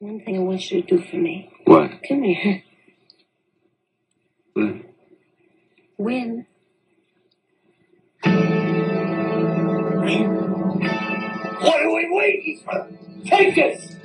One thing I want you to do for me. What? Come here. What? Win. What are we waiting for? Take us!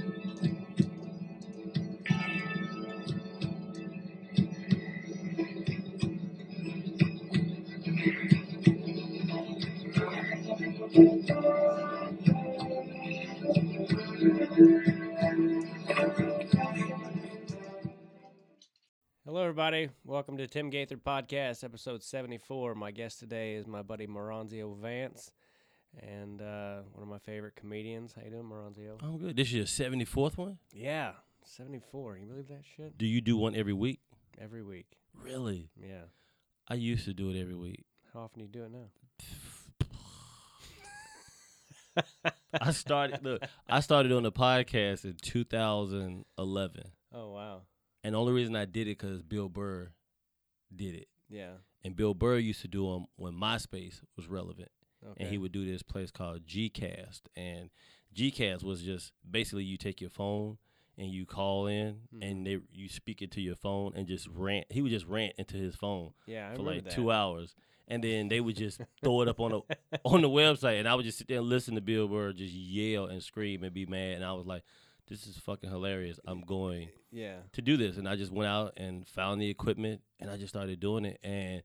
Hello, everybody. Welcome to Tim Gaither Podcast, episode 74. My guest today is my buddy Moronzio Vance and uh, one of my favorite comedians. How you doing, Moronzio? I'm good. This is your seventy fourth one. Yeah, 74. You believe that shit? Do you do one every week? Every week. Really? Yeah. I used to do it every week. How often do you do it now? I started look, I started on the podcast in 2011, Oh, wow. And the only reason I did it because Bill Burr did it, Yeah. and Bill Burr used to do them when MySpace was relevant, Okay. and he would do this place called Gcast, and Gcast was just basically you take your phone and you call in, Mhm. and they you speak it to your phone and just rant. He would just rant into his phone. yeah, I for like that. two hours, and then they would just throw it up on the on the website, and I would just sit there and listen to Bill Burr just yell and scream and be mad, and I was like, "This is fucking hilarious! I'm going Yeah. to do this," and I just went out and found the equipment, and I just started doing it, and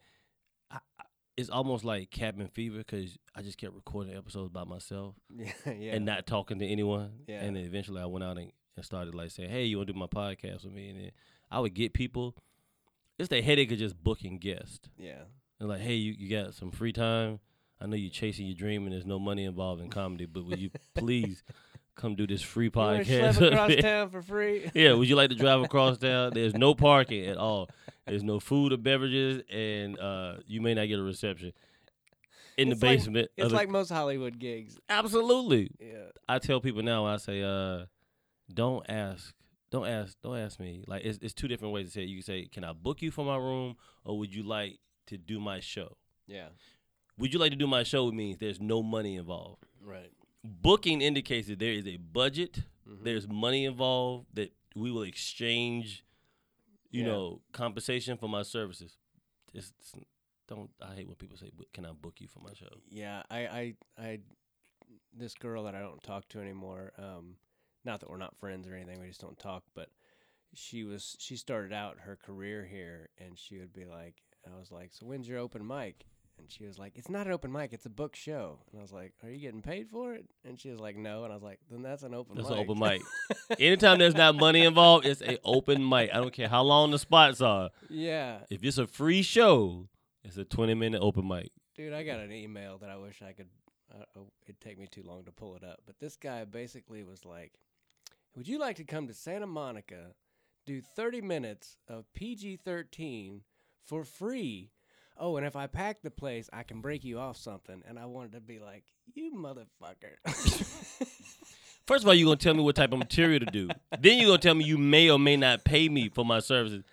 I, I- it's almost like cabin fever because I just kept recording episodes by myself Yeah. Yeah. and not talking to anyone, Yeah. and then eventually I went out and, and started like saying, "Hey, you want to do my podcast with me?" And then I would get people. It's the headache of just booking guests. yeah. And like, hey, you, you got some free time? I know you're chasing your dream and there's no money involved in comedy, but would you please come do this free podcast? across town for free? yeah, would you like to drive across town? There's no parking at all. There's no food or beverages, and uh, you may not get a reception in It's the like- basement. It's the- like most Hollywood gigs. absolutely. Yeah. I tell people now I say, uh, don't ask, don't ask, don't ask me. Like it's, it's two different ways to say it. You can say, can I book you for my room, or would you like to do my show? Yeah. Would you like to do my show? Means there's no money involved. Right. Booking indicates that there is a budget, Mhm. there's money involved, that we will exchange, you Yeah. know, compensation for my services. It's, it's- don't I hate when people say, "Can I book you for my show?" Yeah, I, I, I, this girl that I don't talk to anymore. Um, not that we're not friends or anything, we just don't talk. But she was, she started out her career here, and she would be like, I was like, so when's your open mic? And she was like, it's not an open mic, it's a book show. And I was like, are you getting paid for it? And she was like, no. And I was like, then that's an open That's mic. an open mic. Anytime there's not money involved, it's a open mic. I don't care how long the spots are. yeah, If it's a free show, it's a 20 minute open mic. Dude, I got an email that I wish I could. Uh, uh, it'd take me too long to pull it up. But this guy basically was like, "Would you like to come to Santa Monica, do 30 minutes of PG 13 for free? Oh, and if I pack the place, I can break you off something." And I wanted to be like, "You motherfucker!" First of all, you're gonna tell me what type of material to do. then you're gonna tell me you may or may not pay me for my services.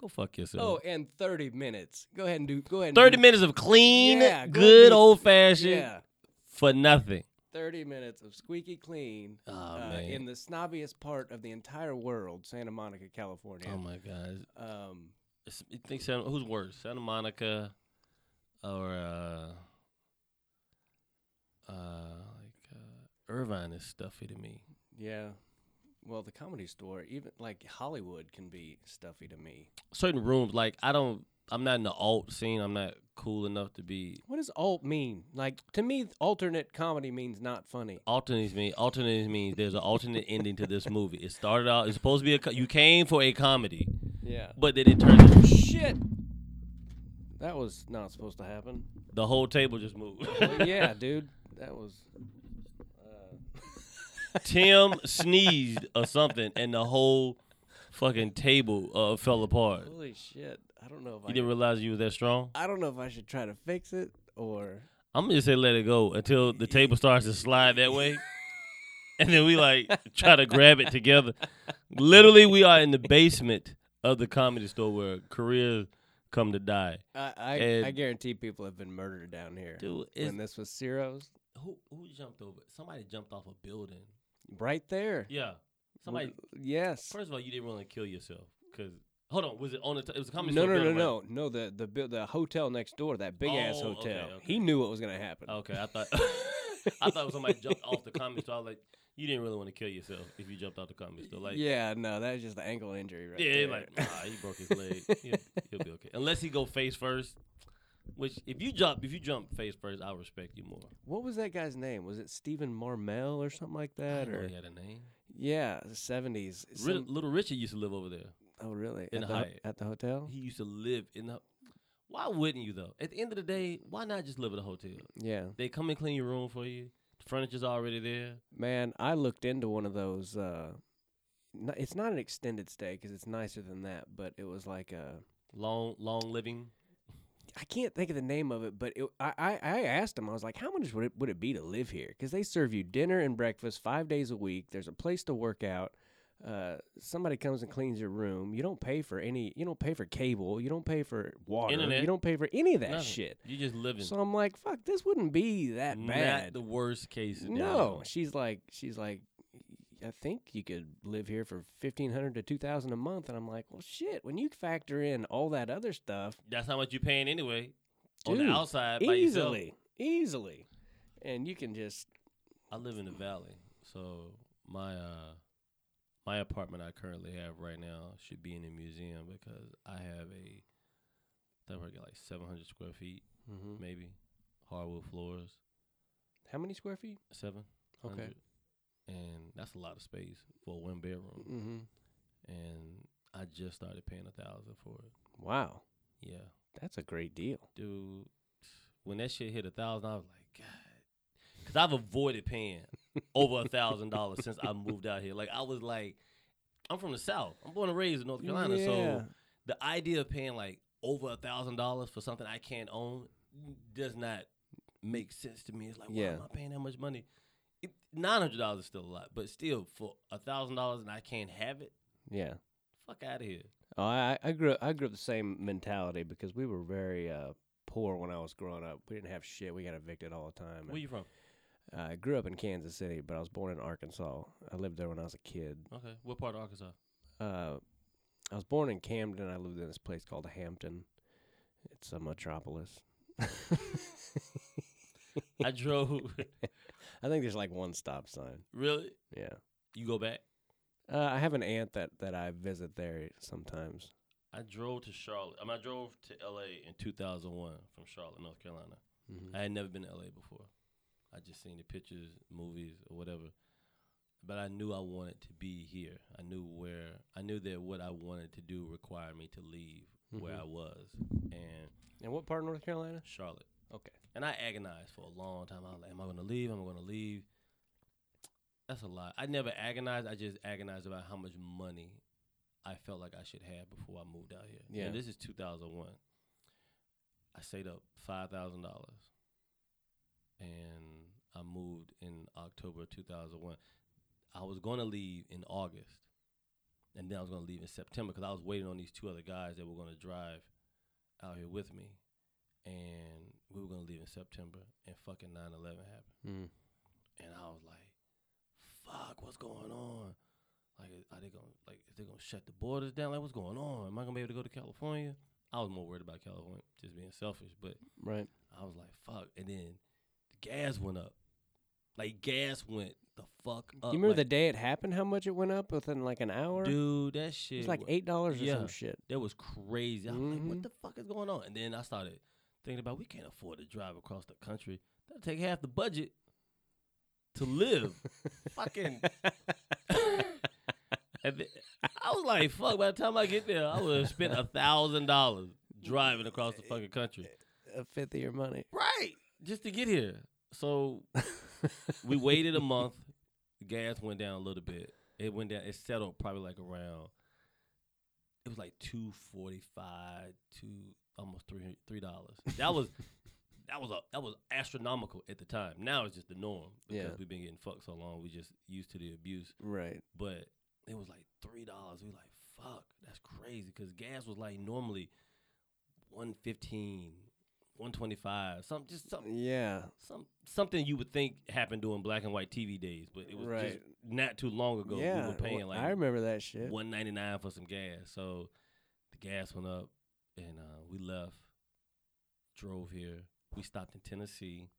Go fuck yourself. oh, and 30 minutes. Go ahead and do. Go ahead. And 30 do- minutes of clean, Yeah, go good old fashioned Yeah. for nothing. 30 minutes of squeaky clean Oh, uh, man. in the snobbiest part of the entire world, Santa Monica, California. Oh my god. Um, you think Santa, who's worse, Santa Monica or uh, uh, like uh, Irvine is stuffy to me. yeah. Well, the comedy store, even like Hollywood, can be stuffy to me. Certain rooms, like I don't, I'm not in the alt scene. I'm not cool enough to be. What does alt mean? Like to me, alternate comedy means not funny. Alternates mean alternates means there's an alternate ending to this movie. It started out. It's supposed to be a. You came for a comedy, Yeah. but then it turns. into- Shit. That was not supposed to happen. The whole table just moved. Well, yeah, dude. That was. Tim sneezed or something, and the whole fucking table uh, fell apart. Holy shit! I don't know if I. You didn't realize you was that strong. I don't know if I should try to fix it or. I'm gonna just say let it go until the table starts to slide that way, and then we like try to grab it together. Literally, we are in the basement of the comedy store where careers come to die. I I, And- I guarantee people have been murdered down here. Dude, when this was Ciro's, who who jumped over? Somebody jumped off a building. right there. Yeah, Somebody. Yes. First of all, you didn't want to kill yourself because hold on, was it on the? T- it was a comedy No, store no, no, building, no, no. The the the hotel next door, that big ass Oh, hotel. okay, okay. He knew what was gonna happen. Okay, I thought I thought it was somebody jumped off the comedy store. I was like, you didn't really want to kill yourself if you jumped off the comedy store. Like, yeah, no, that was just the ankle injury right yeah, there. like nah, he broke his leg. He'll, he'll be okay unless he go face first. Which if you jump if you jump face first, I'll respect you more. what was that guy's name? Was it Stephen Marmel or something like that? Or he had a name. yeah, the seventies. Little Richard used to live over there. oh, really? in at the the, Hyatt. at the hotel? He used to live in the. Why wouldn't you though? At the end of the day, why not just live at a hotel? Yeah, They come and clean your room for you. Furniture's already there. man. I looked into one of those. Uh, n- it's not an extended stay because it's nicer than that, but it was like a. Long, long living. I can't think of the name of it, but it, I, I I asked him. I was like, "How much would it would it be to live here?" Because they serve you dinner and breakfast five days a week. There's a place to work out. Uh, somebody comes and cleans your room. You don't pay for any. You don't pay for cable. You don't pay for water. Internet. You don't pay for any of that Nothing. shit. You just living. So I'm like, "Fuck, this wouldn't be that Not bad." the worst case scenario. no, she's like, she's like, I think you could live here for fifteen hundred to two thousand a month, and I'm like, well, shit. When you factor in all that other stuff, That's how much you're paying anyway. on the outside by yourself. easily, easily, and you can just I live in the valley, so my uh my apartment I currently have right now should be in a museum because I have a I think I got like 700 square feet, Mm-hmm. maybe hardwood floors, How many square feet? seven. Okay. and that's a lot of space for one bedroom. Mm-hmm. And I just started paying a thousand for it. Wow, Yeah, that's a great deal. dude. When that shit hit a thousand, I was like, God, because I've avoided paying over a thousand dollars since I moved out here. Like I was like, I'm from the South. I'm born and raised in North Carolina, Yeah. so the idea of paying like over a thousand dollars for something I can't own does not make sense to me. It's like, why Yeah. am I paying that much money? Nine hundred dollars is still a lot, but still for a thousand dollars and I can't have it, Yeah. fuck out of here. Oh, I I grew I grew up the same mentality because we were very uh, poor when I was growing up. We didn't have shit. We got evicted all the time. Where you from? Uh, I grew up in Kansas City, but I was born in Arkansas. I lived there when I was a kid. Okay, what part of Arkansas? Uh, I was born in Camden. I lived in this place called Hampton. It's a metropolis. I drove. I think there's like one stop sign. really? Yeah. You go back? Uh, I have an aunt that, that I visit there sometimes. I drove to Charlotte. I mean, I drove to L.A. in 2001 from Charlotte, North Carolina. Mm-hmm. I had never been to L.A. before. I just seen the pictures, movies, or whatever. But I knew I wanted to be here. I knew where. I knew that what I wanted to do required me to leave where Mhm. I was, and And what part of North Carolina? Charlotte. Okay. And I agonized for a long time. I was like, "Am I going to leave? Am I going to leave?" That's a lot. I never agonized. I just agonized about how much money I felt like I should have before I moved out here. Yeah. And this is 2001. I saved up five thousand dollars, and I moved in October 2001. I was going to leave in August, and then I was going to leave in September because I was waiting on these two other guys that were going to drive out here with me, and we were going to leave in September, and fucking 9/11 happened, Mm. and I was like, "Fuck, what's going on?" Like, are they gonna like? Is they gonna shut the borders down? Like, what's going on? Am I gonna be able to go to California? I was more worried about California, just being selfish. But Right. I was like, "Fuck!" And then the gas went up. Like, gas went the fuck up. you remember like, the day it happened? How much it went up within like an hour? dude? That it shit was like eight dollars or Yeah. some shit. That was crazy. I was like. "What mm-hmm. the fuck is going on?" And then I started thinking about we can't afford to drive across the country. That'll take half the budget to live. Fucking. Then- I was like, "Fuck!" By the time I get there, I would have spent a thousand dollars driving across the fucking country. A fifth of your money. Right, just to get here. So we waited a month. The gas went down a little bit. It went down. It settled probably like around. It was like two forty five, two almost three three dollars. That was that was a that was astronomical at the time. Now it's just the norm because Yeah. we've been getting fucked so long. We just used to the abuse. Right. But it was like three dollars. We like fuck. That's crazy because gas was like normally one fifteen, 125. Some just something Yeah. some something you would think happened during black and white TV days, but it was just not too long ago. yeah. we were paying like I remember that shit. 199 for some gas. So the gas went up, and uh, we left, drove here. We stopped in Tennessee.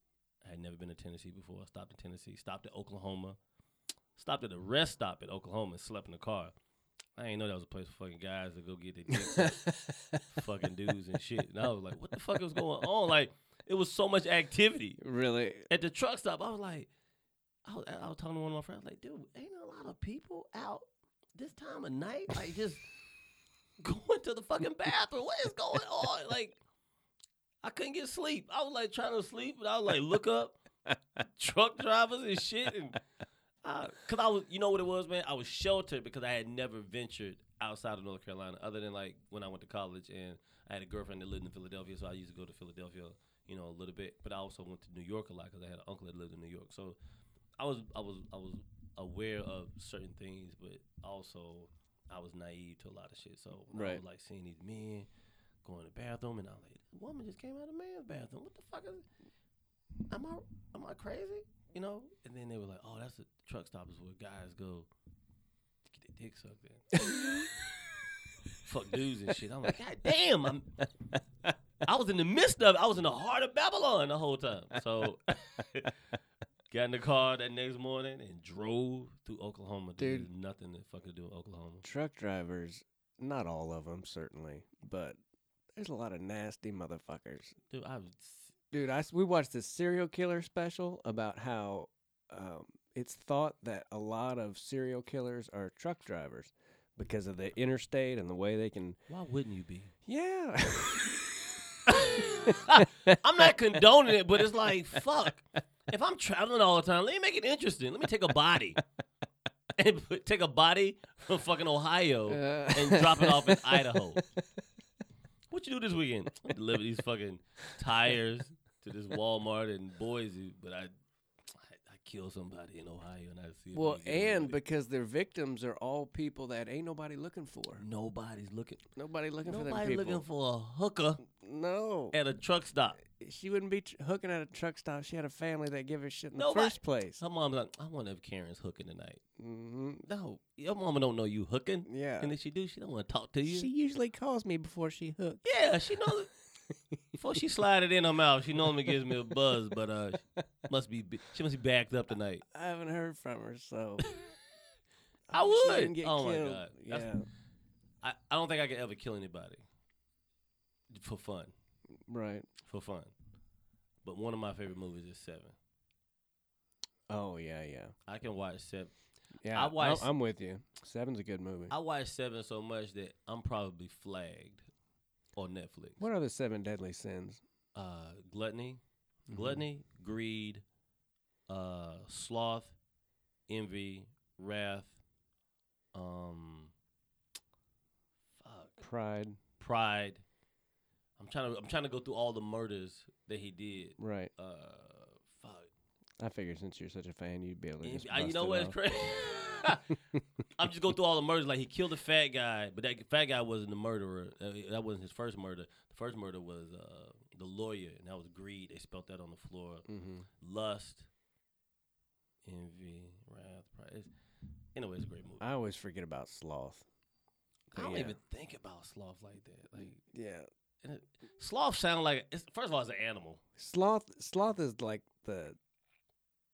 I had never been to Tennessee before. I stopped in Tennessee. Stopped at Oklahoma. Stopped at a rest stop at Oklahoma and slept in the car. I didn't know that was a place for fucking guys to go get their dicks fucking dudes and shit. And I was like, what the fuck is going on? Like, it was so much activity really? at the truck stop. I was like, I was, I was talking to one of my friends, like, dude, ain't a lot of people out this time of night, like just going to the fucking bathroom. What is going on? Like, I couldn't get sleep. I was like trying to sleep, but I was like, look up truck drivers and shit, and Uh, because I was, you know what it was, man. I was sheltered because I had never ventured outside of North Carolina, other than like when I went to college and I had a girlfriend that lived in Philadelphia, so I used to go to Philadelphia, you know, a little bit. But I also went to New York a lot because I had an uncle that lived in New York, so I was, I was, I was aware of certain things, but also I was naive to a lot of shit. So when I was like seeing these men going to the bathroom, and I was like, "This woman just came out of the man's bathroom. What the fuck is? Am I am I crazy? You know?" And then they were like, "Oh, that's the truck stops where guys go to get their dick sucked in." Fuck dudes and shit. I'm like, God damn! I'm. I was in the midst of. I was in the heart of Babylon the whole time. So. Got in the car that next morning and drove through Oklahoma. Dude, nothing to fucking do with Oklahoma. Truck drivers, not all of them certainly, but there's a lot of nasty motherfuckers. Dude, I was Dude, I we watched this serial killer special about how um, it's thought that a lot of serial killers are truck drivers because of the interstate and the way they can. Why wouldn't you be? Yeah. I'm not condoning it, but it's like, fuck. If I'm traveling all the time, let me make it interesting. Let me take a body and put, take a body from fucking Ohio Uh, and drop it off in Idaho. What you do this weekend? Deliver these fucking tires to this Walmart in Boise, but I, kill somebody in Ohio and I see. well, they get away and because their victims are all people that ain't nobody looking for. nobody's looking. Nobody looking for them Nobody people. looking for a hooker no, at a truck stop. she wouldn't be tr- hooking at a truck stop. She had a family that give her shit in Nobody- the first place. Her mom's like, I wonder if Karen's hooking tonight. hmm No, your mama don't know you hooking. Yeah. And if she do, she don't want to talk to you. She usually calls me before she hooks. yeah, she knows. Before she slide it in her mouth, she normally gives me a buzz, but uh, must be she must be backed up tonight. I haven't heard from her, so I would. get Oh my killed. God. Yeah, I, I don't think I could ever kill anybody for fun, right. for fun. But one of my favorite movies is Seven. Oh yeah, yeah, I can watch Seven. yeah. I I'm- I'm, with you. Seven's a good movie. I watch Seven so much that I'm probably flagged on Netflix. what are the seven deadly sins? Uh, gluttony, Mhm. gluttony, greed, uh, sloth, envy, wrath, um, fuck, Pride. pride. I'm trying to I'm trying to go through all the murders that he did. Right. Uh. I figured since you're such a fan, you'd be able to just I- you know it what's crazy? I'm just going through all the murders. Like he killed a fat guy, but that fat guy wasn't the murderer. Uh, that wasn't his first murder. The first murder was uh, the lawyer, and that was greed. They spelt that on the floor. Mhm. Lust, envy, wrath, pride. Anyway, it's a great movie. I always forget about sloth. I don't yeah. even think about sloth like that. Like Yeah, it, sloth sound like it's, first of all, it's an animal. sloth. Sloth is like the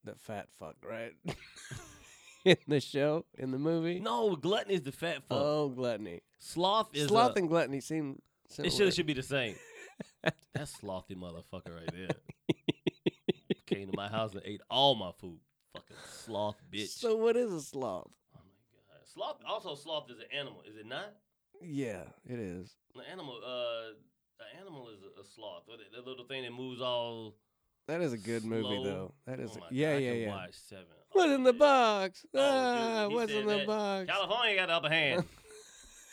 the fat fuck, right? in the show, in the movie. No, gluttony is the fat fuck. Oh, gluttony. sloth is Sloth a, and gluttony seem. it Similar. should should be the same. That's slothy motherfucker right there. Came to my house and ate all my food. Fucking sloth bitch. So what is a sloth? oh my god. Sloth also sloth is an animal, is it not? Yeah, it is. An animal uh an animal is a, a sloth. The little thing that moves all That is a good movie, though. That is. Oh a, yeah, God, I yeah, yeah. Watch seven. What's Oh, in the box? Oh, ah, he what's in the box? California got the upper hand.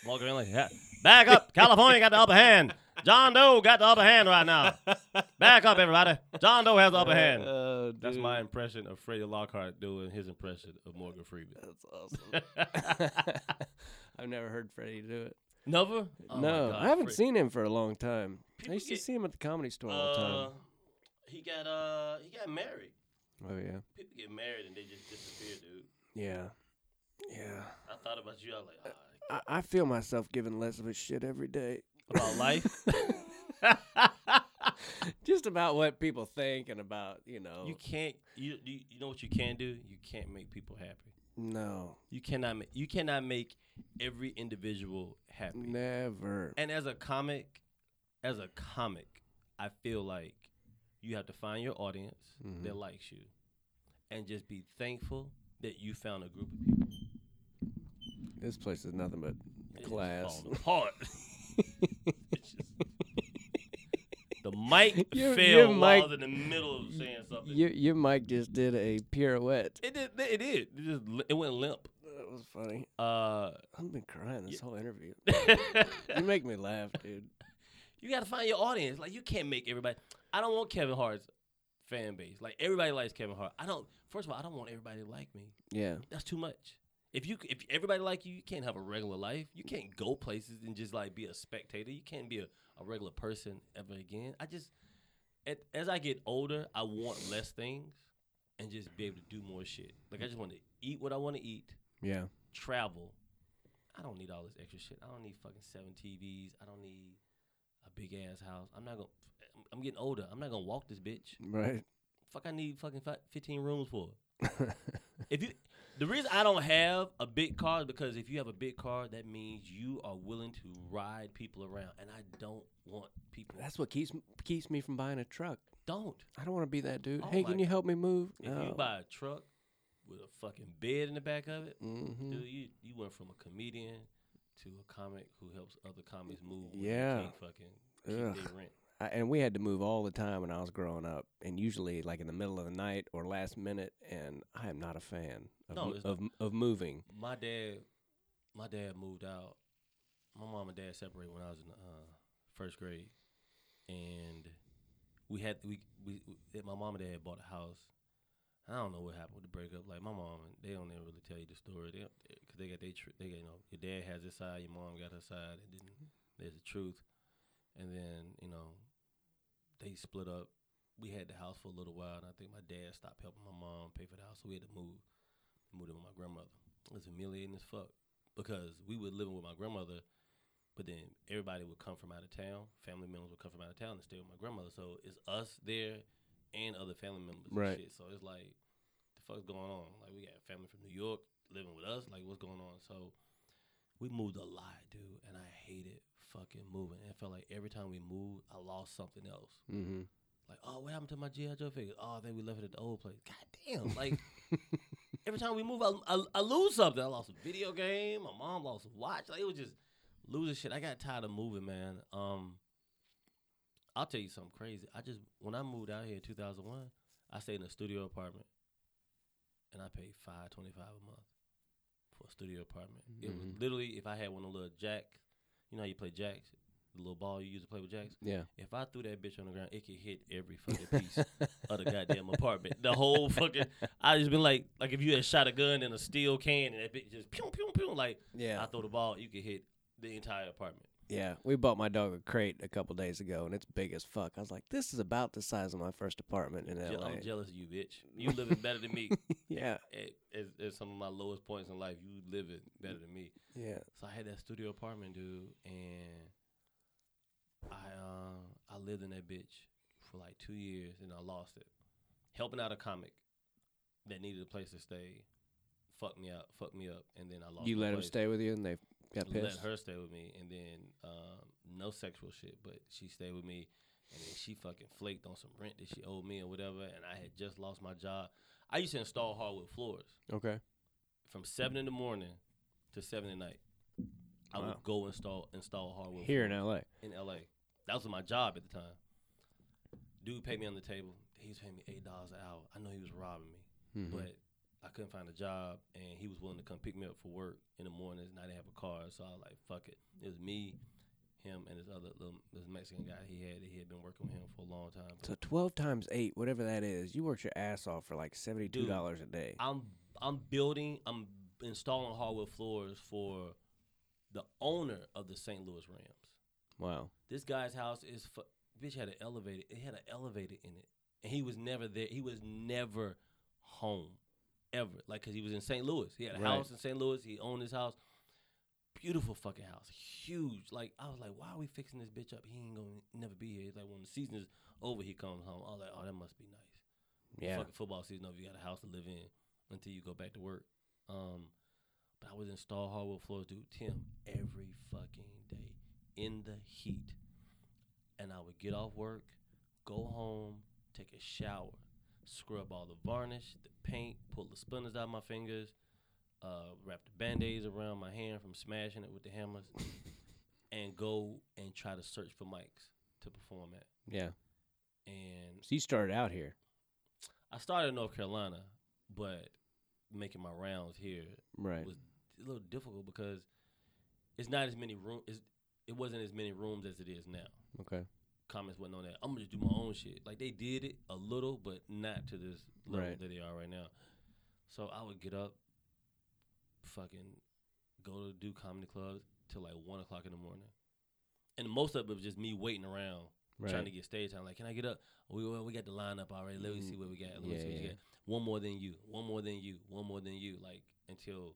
Around like, "Yeah, back up. California got the upper hand. John Doe got the upper hand right now. Back up, everybody. John Doe has the upper hand. Oh, That's my impression of Freddie Lockhart doing his impression of Morgan Freeman. That's awesome. I've never heard Freddie do it. Never? Oh no, God, I haven't Fred- seen him for a long time. I people used to see him at the comedy store all the uh, time. He got uh he got married. Oh yeah, People get married and they just disappear, dude. yeah, yeah. I thought about you. I was like, ah, I, I feel myself giving less of a shit every day. about life. Just about what people think and about you know. You can't. You, you you know what you can do? You can't make people happy. no, You cannot make. You cannot make every individual happy. never. And as a comic, as a comic, I feel like you have to find your audience Mhm. that likes you, and just be thankful that you found a group of people. This place is nothing but class. falling apart. Just- the mic Your- fell your mic- was in the middle of saying something. Your your mic just did a pirouette. It did. It did. It just it went limp. That was funny. Uh, I've been crying this Yeah. whole interview. You make me laugh, dude. you got to find your audience. Like you can't make everybody. I don't want Kevin Hart's fan base. Like everybody likes Kevin Hart. I don't. First of all, I don't want everybody to like me. Yeah. That's too much. If you if everybody like you, you can't have a regular life. You can't go places and just like be a spectator. You can't be a, a regular person ever again. I just at, as I get older, I want less things and just be able to do more shit. Like I just want to eat what I want to eat, Yeah. travel. I don't need all this extra shit. I don't need fucking seven TVs. I don't need a big ass house. I'm not gonna. I'm getting older. I'm not gonna walk this bitch. Right. Fuck, I need fucking fi- 15 rooms for. If you, the reason I don't have a big car is because if you have a big car, that means you are willing to ride people around, and I don't want people. That's what keeps keeps me from buying a truck. don't. I don't want to be that dude. Oh hey, my can you help me move? If you buy a truck with a fucking bed in the back of it, hmm dude, you you went from a comedian to a comic who helps other comics move. Yeah. can't fucking keep Ugh. their rent. I, and we had to move all the time when I was growing up, and usually like in the middle of the night or last minute. And I am not a fan of No, of, of moving. My dad, my dad moved out. My mom and dad separated when I was in uh, first grade, and we had we, we we my mom and dad bought a house. I don't know what happened with the breakup. Like my mom, and they don't ever really tell you the story. They because they got they tr- they got, you know your dad has his side, your mom got her side, and then there's the truth, and then you know they split up. We had the house for a little while, and I think my dad stopped helping my mom pay for the house, so we had to move moved in with my grandmother. It was humiliating as fuck because we were living with my grandmother, but then everybody would come from out of town. Family members would come from out of town and stay with my grandmother. So it's us there and other family members. Right. And shit. So it's like, the fuck's going on? Like we got family from New York living with us. Like what's going on? So we moved a lot, dude, and I hated fucking moving. And it felt like every time we moved, I lost something else. hmm Like, oh, what happened to my GI Joe figure? Oh, then we left it at the old place. God damn! Like every time we move, I, I, I lose something. I lost a video game. My mom lost a watch. Like it was just losing shit. I got tired of moving, man. Um, I'll tell you something crazy. I just when I moved out here in 2001, I stayed in a studio apartment, and I paid five twenty five a month for a studio apartment. It was Mhm. literally if I had one of the little jack, you know how you play jacks, the little ball you use to play with jacks. Yeah. If I threw that bitch on the ground, it could hit every fucking piece of the goddamn apartment. The whole fucking. I just been like, like if you had shot a gun in a steel can and that bitch just pew pew pew, like Yeah. I throw the ball, you could hit the entire apartment. Yeah, we bought my dog a crate a couple days ago, and it's big as fuck. I was like, "This is about the size of my first apartment in Je- LA." I'm jealous of you, bitch. You living better than me. yeah, at, at, at some of my lowest points in life, you living better than me. yeah. So I had that studio apartment, dude, and I uh, I lived in that bitch for like two years, and I lost it. Helping out a comic that needed a place to stay, fucked me up, fucked me up, and then I lost. You let him place. stay with you, and they got Let pissed. her stay with me, and then um, no sexual shit, but she stayed with me, and then she fucking flaked on some rent that she owed me or whatever, and I had just lost my job. I used to install hardwood floors Okay. from seven in the morning to seven at night. I Wow. would go install install hardwood Here in LA. in LA. That was my job at the time. Dude paid me on the table. He was paying me eight dollars an hour. I know he was robbing me, Mhm. but I couldn't find a job, and he was willing to come pick me up for work in the mornings, and I didn't have a car, so I was like, "Fuck it." It was me, him, and this other little this Mexican guy he had. He had been working with him for a long time. So twelve times eight, whatever that is, you worked your ass off for like seventy-two dollars a day. I'm I'm building I'm installing hardwood floors for the owner of the St. Louis Rams. Wow. This guy's house is fu- bitch had an elevator. It had an elevator in it, and he was never there. He was never home, ever. Like, cause he was in St. Louis. He had a Right. house in St. Louis. He owned his house. Beautiful fucking house, huge. Like I was like, why are we fixing this bitch up? He ain't gonna never be here. He's like, when the season is over, he comes home. I was like, oh, that must be nice. Yeah. Fucking football season over. You got a house to live in until you go back to work. Um, but I was would install hardwood floors, dude. Tim, every fucking day in the heat, and I would get off work, go home, take a shower, scrub all the varnish, the paint, pull the splinters out of my fingers, uh, wrap the band-aids around my hand from smashing it with the hammers, and go and try to search for mics to perform at. Yeah. And So you started out here. I started in North Carolina, but making my rounds here Right. was a little difficult because it's not as many room. It's, it wasn't as many rooms as it is now. Okay. Comments wasn't on that. I'm gonna just do my own shit. Like they did it a little, but not to this level Right. that they are right now. So I would get up, fucking go to do comedy clubs till like one o'clock in the morning, and most of it was just me waiting around Right. trying to get stage time. Like, can I get up? We well, we got the lineup already. Let me see mm. what we got. Let me Yeah, see what yeah. got. One more than you. One more than you. One more than you. Like until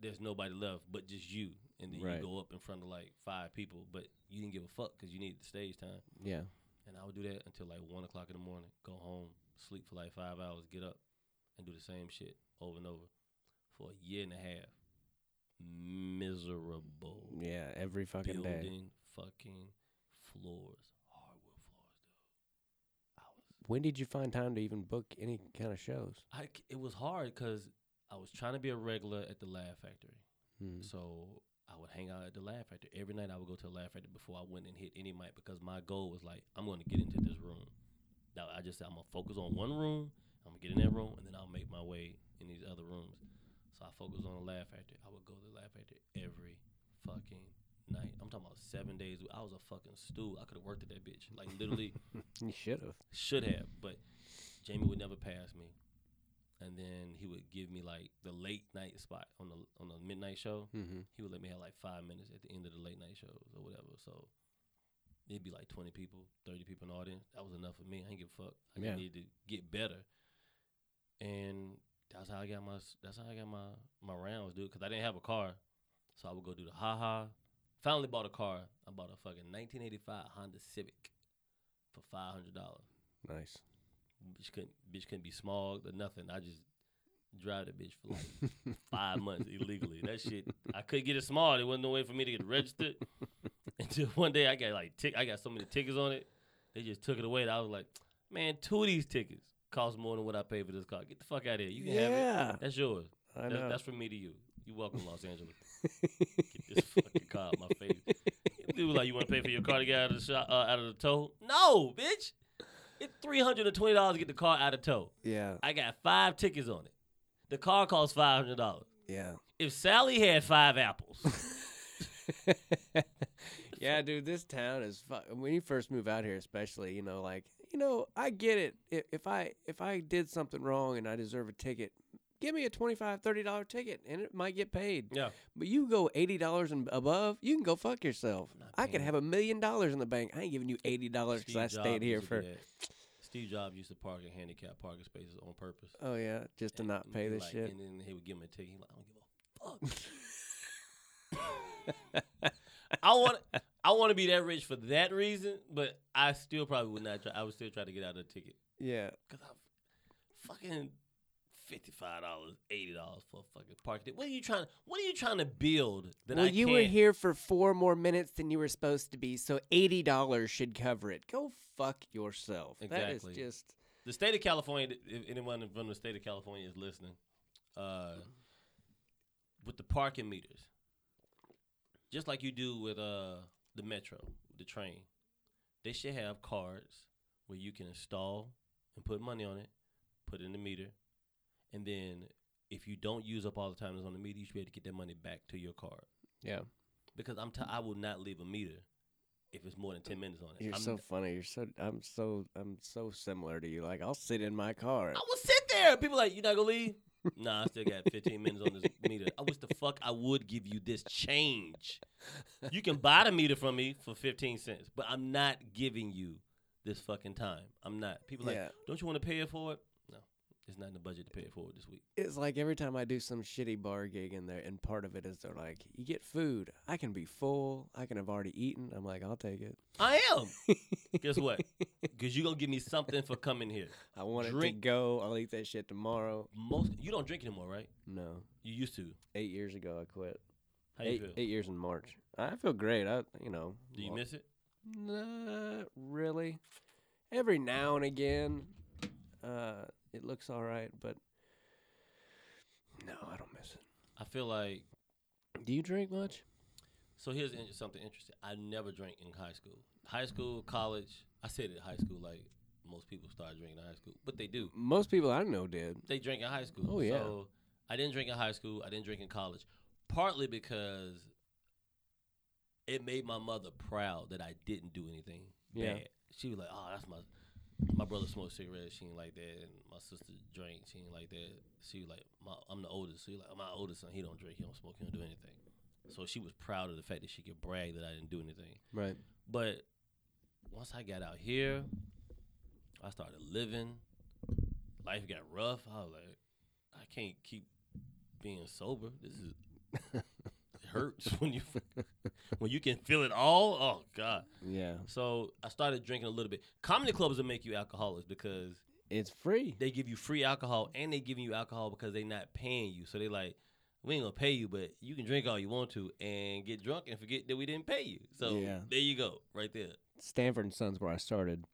there's nobody left but just you, and then Right. you go up in front of like five people, but you didn't give a fuck because you needed the stage time. yeah. And I would do that until like one o'clock in the morning. Go home, sleep for like five hours, get up, and do the same shit over and over for a year and a half. Miserable Yeah. Every fucking day. building fucking floors, hardwood floors, dude. I was, When did you find time to even book any kind of shows? I, it was hard because I was trying to be a regular at the Laugh Factory. Hmm. So I would hang out at the Laugh Factory every night. I would go to the Laugh Factory before I went and hit any mic because my goal was like, I'm going to get into this room. Now I just said I'm gonna focus on one room. I'm gonna get in that room, and then I'll make my way in these other rooms. So I focused on the Laugh Factory. I would go to the Laugh Factory every fucking night. I'm talking about seven days. I was a fucking stool. I could have worked at that bitch. Like literally You should have. should have, but Jamie would never pass me. And then he would give me like the late night spot on the on the midnight show. Mm-hmm. He would let me have like five minutes at the end of the late night shows or whatever. So it'd be like twenty people, thirty people in the audience. That was enough for me. I didn't give a fuck. I Yeah. needed to get better. And that's how I got my that's how I got my my rounds, dude. Because I didn't have a car, so I would go do the ha ha. Finally bought a car. I bought a fucking 1985 Honda Civic for five hundred dollars. Nice. Bitch couldn't bitch couldn't be small or nothing. I just drive the bitch for like five months illegally. That shit I couldn't get it small. There wasn't no way for me to get registered. Until one day I got like tick I got so many tickets on it. They just took it away. I was like, man, two of these tickets cost more than what I paid for this car. Get the fuck out of here. You can have it. That's yours. I That's, know. that's from me to you. You welcome, Los Angeles. Get this fucking car out my face. Dude like, you want to pay for your car to get out of the shop, uh, out of the tow? No, bitch. It's three hundred and twenty dollars to get the car out of tow. yeah. I got five tickets on it. The car costs five hundred dollars. Yeah. If Sally had five apples, yeah, dude, this town is fu- when you first move out here, especially, you know, like, you know, I get it. If, if I if I did something wrong and I deserve a ticket, give me a $25, $30 ticket and it might get paid. yeah, But you go eighty dollars and above, you can go fuck yourself. I could have a million dollars in the bank. I ain't giving you eighty dollars because I stayed here for. Steve Jobs used to park in handicapped parking spaces on purpose. Oh yeah, just to And not pay this like- shit. And then he would give him a ticket. He like, I don't give a fuck. I want I want to be that rich for that reason, but I still probably would not try. I would still try to get out of the ticket yeah, because I'm fucking fifty five dollars, eighty dollars for a fucking parking ticket. What are you trying? What are you trying to build? That well, I you can't? were here for four more minutes than you were supposed to be, so eighty dollars should cover it. Go fuck yourself. That Exactly. is just The state of California. If anyone from the state of California is listening, uh, with the parking meters, just like you do with uh the metro, the train, they should have cards where you can install and put money on it, put in the meter, and then if you don't use up all the time that's on the meter, you should be able to get that money back to your card. yeah. Because I'm t- I will not leave a meter if it's more than ten minutes on it. You're I'm so funny. You're so I'm so I'm so similar to you. Like I'll sit in my car. I will sit there. People like, you not gonna leave? nah, I still got 15 minutes on this meter. I wish the fuck I would give you this change. You can buy the meter from me for 15 cents, but I'm not giving you this fucking time. I'm not. People like, Yeah. don't you want to pay it for it? It's not in the budget to pay it forward this week. It's like every time I do some shitty bar gig in there, and part of it is they're like, you get food. I can be full. I can have already eaten. I'm like, I'll take it. I am. Guess what? Because you're gonna give me something for coming here. I want it to go. I'll eat that shit tomorrow. Most you don't drink anymore, right? No. You used to. Eight years ago, I quit. How you eight, feel? eight years in March. I feel great. I, you know. Do you well, miss it? Not really. Every now and again, uh, it looks all right, but no, I don't miss it. I feel like Do you drink much? so. Here's in- something interesting. I never drank in high school. High school, college. I said it high school like most people start drinking in high school, but they do. Most people I know did. They drink in high school. Oh, yeah. So I didn't drink in high school. I didn't drink in college. Partly because it made my mother proud that I didn't do anything Yeah. bad. She was like, "Oh, that's my my brother smoked cigarettes. She ain't like that, and my sister drank. She ain't like that. She was like, my, I'm the oldest. So like, my oldest son, he don't drink, he don't smoke, he don't do anything. So she was proud of the fact that she could brag that I didn't do anything. Right. But once I got out here, I started living. Life got rough. I was like, I can't keep being sober. This is hurts when you when you can feel it all. Oh God. Yeah. So I started drinking a little bit. Comedy clubs will make you alcoholics because It's free. they give you free alcohol and they giving you alcohol because they not paying you. So they like, we ain't gonna pay you, but you can drink all you want to and get drunk and forget that we didn't pay you. So Yeah. there you go, right there. Stanford and Sons, where I started,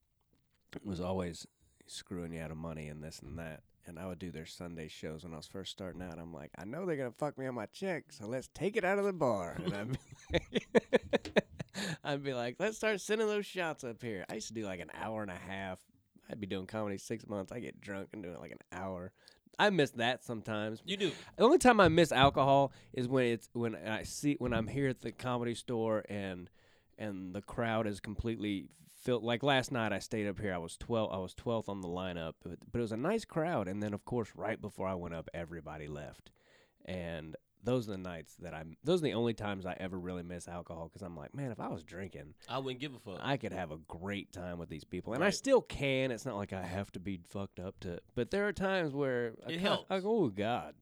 was always screwing you out of money and this and that. And I would do their Sunday shows when I was first starting out. I'm like, I know they're gonna fuck me on my check, so let's take it out of the bar. And I'd be, I'd be like, let's start sending those shots up here. I used to do like an hour and a half. I'd be doing comedy six months. I get drunk and doing like an hour. I miss that sometimes. You do. The only time I miss alcohol is when it's when I see when I'm here at the comedy store and and the crowd is completely filled. Like last night, I stayed up here. I was twelve. I was twelfth on the lineup, but, but it was a nice crowd. And then, of course, right before I went up, everybody left. And those are the nights that I'm. Those are the only times I ever really miss alcohol because I'm like, man, if I was drinking, I wouldn't give a fuck. I could have a great time with these people, and I still can. It's not like I have to be fucked up to. But there are times where I It kinda- helps. I go, oh God.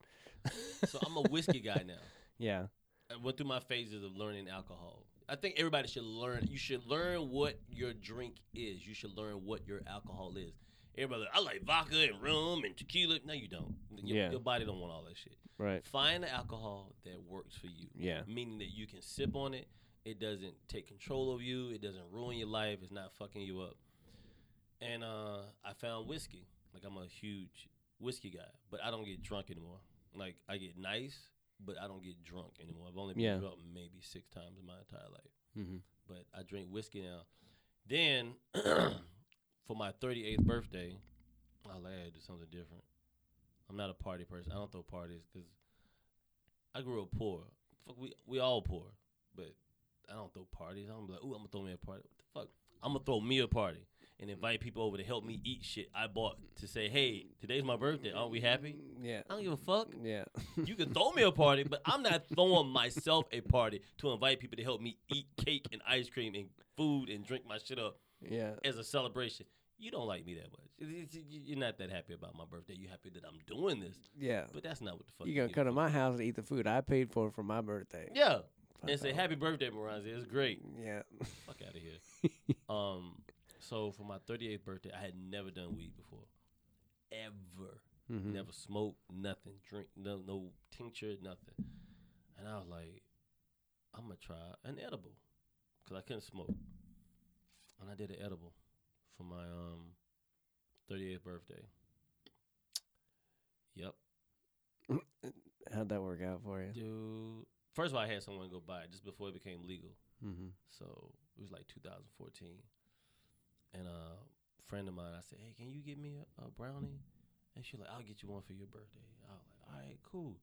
so I'm a whiskey guy now. Yeah. Uh, I went through my phases of learning alcohol. I think everybody should learn. You should learn what your drink is. You should learn what your alcohol is. Everybody, like, I like vodka and rum and tequila. No, you don't. Your, Yeah. your body don't want all that shit. Right. Find the alcohol that works for you. Yeah. Meaning that you can sip on it. It doesn't take control of you. It doesn't ruin your life. It's not fucking you up. And uh, I found whiskey. Like I'm a huge whiskey guy, but I don't get drunk anymore. Like I get nice, but I don't get drunk anymore. I've only been Yeah. drunk maybe six times in my entire life. Mm-hmm. But I drink whiskey now. Then for my 38th birthday, I was like, I do something different. I'm not a party person. I don't throw parties because I grew up poor. Fuck, we we all poor, but I don't throw parties. I'm like, ooh, I'm gonna throw me a party. What the fuck? I'm gonna throw me a party and invite people over to help me eat shit I bought to say, hey, today's my birthday. Aren't we happy? Yeah. I don't give a fuck. Yeah. You can throw me a party, but I'm not throwing myself a party to invite people to help me eat cake and ice cream and food and drink my shit up yeah. as a celebration. You don't like me that much. You're not that happy about my birthday. You're happy that I'm doing this, Yeah. but that's not what the fuck. You're gonna come to my house and eat the food I paid for for my birthday? Yeah, Fuck and say happy birthday, Moranzi. It's great. Yeah. Fuck out of here. um, so for my 38th birthday, I had never done weed before, ever. Mhm. Never smoked, nothing, drink, no, no tincture, nothing. And I was like, I'm gonna try an edible, cause I couldn't smoke. And I did an edible for my um 38th birthday. Yep, How'd that work out for you? dude. First of all, I had someone go buy it just before it became legal. Mm-hmm. So it was like 2014. And a friend of mine, I said, "Hey, can you get me a, a brownie?" And she like, "I'll get you one for your birthday." I was like, "All right, cool."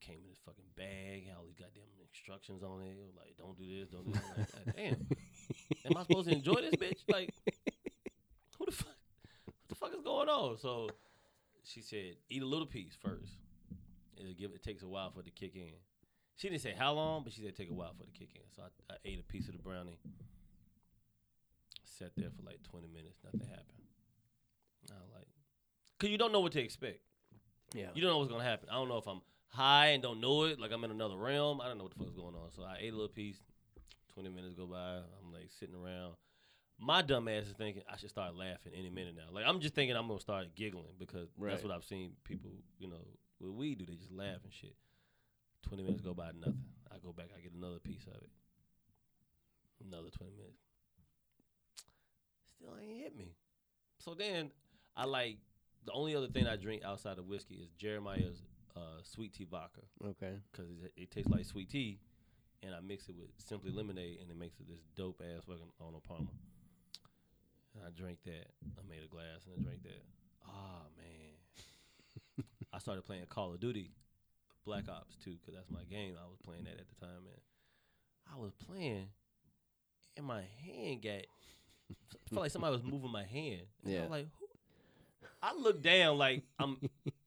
Came in this fucking bag, had all these goddamn instructions on it. It like, "Don't do this, don't do that." Like, damn, am I supposed to enjoy this, bitch? Like, who the fuck? What the fuck is going on? So she said, "Eat a little piece first. It'll give. It takes a while for it to kick in." She didn't say how long, but she said take a while for it to kick in. So I, I ate a piece of the brownie. Sat there for like 20 minutes. Nothing happened. I was like, cause you don't know what to expect. Yeah. You don't know what's gonna happen. I don't know if I'm high and don't know it, like I'm in another realm. I don't know what the fuck's going on. So I ate a little piece. 20 minutes go by. I'm like sitting around. My dumb ass is thinking I should start laughing any minute now. Like I'm just thinking I'm gonna start giggling because Right. that's what I've seen people, you know, what we do. They just laugh and shit. 20 minutes go by, nothing. I go back, I get another piece of it. Another 20 minutes. Still ain't hit me. So then I like the only other thing I drink outside of whiskey is Jeremiah's uh, sweet tea vodka Okay. because it, it tastes like sweet tea, and I mix it with simply lemonade, and it makes it this dope ass fucking Arnold Palmer. And I drank that. I made a glass and I drank that. Ah man, I started playing Call of Duty, Black Ops 2, because that's my game. I was playing that at the time, man. I was playing, and my hand got. I felt like somebody was moving my hand. And I Yeah. was like, who? I looked down like I'm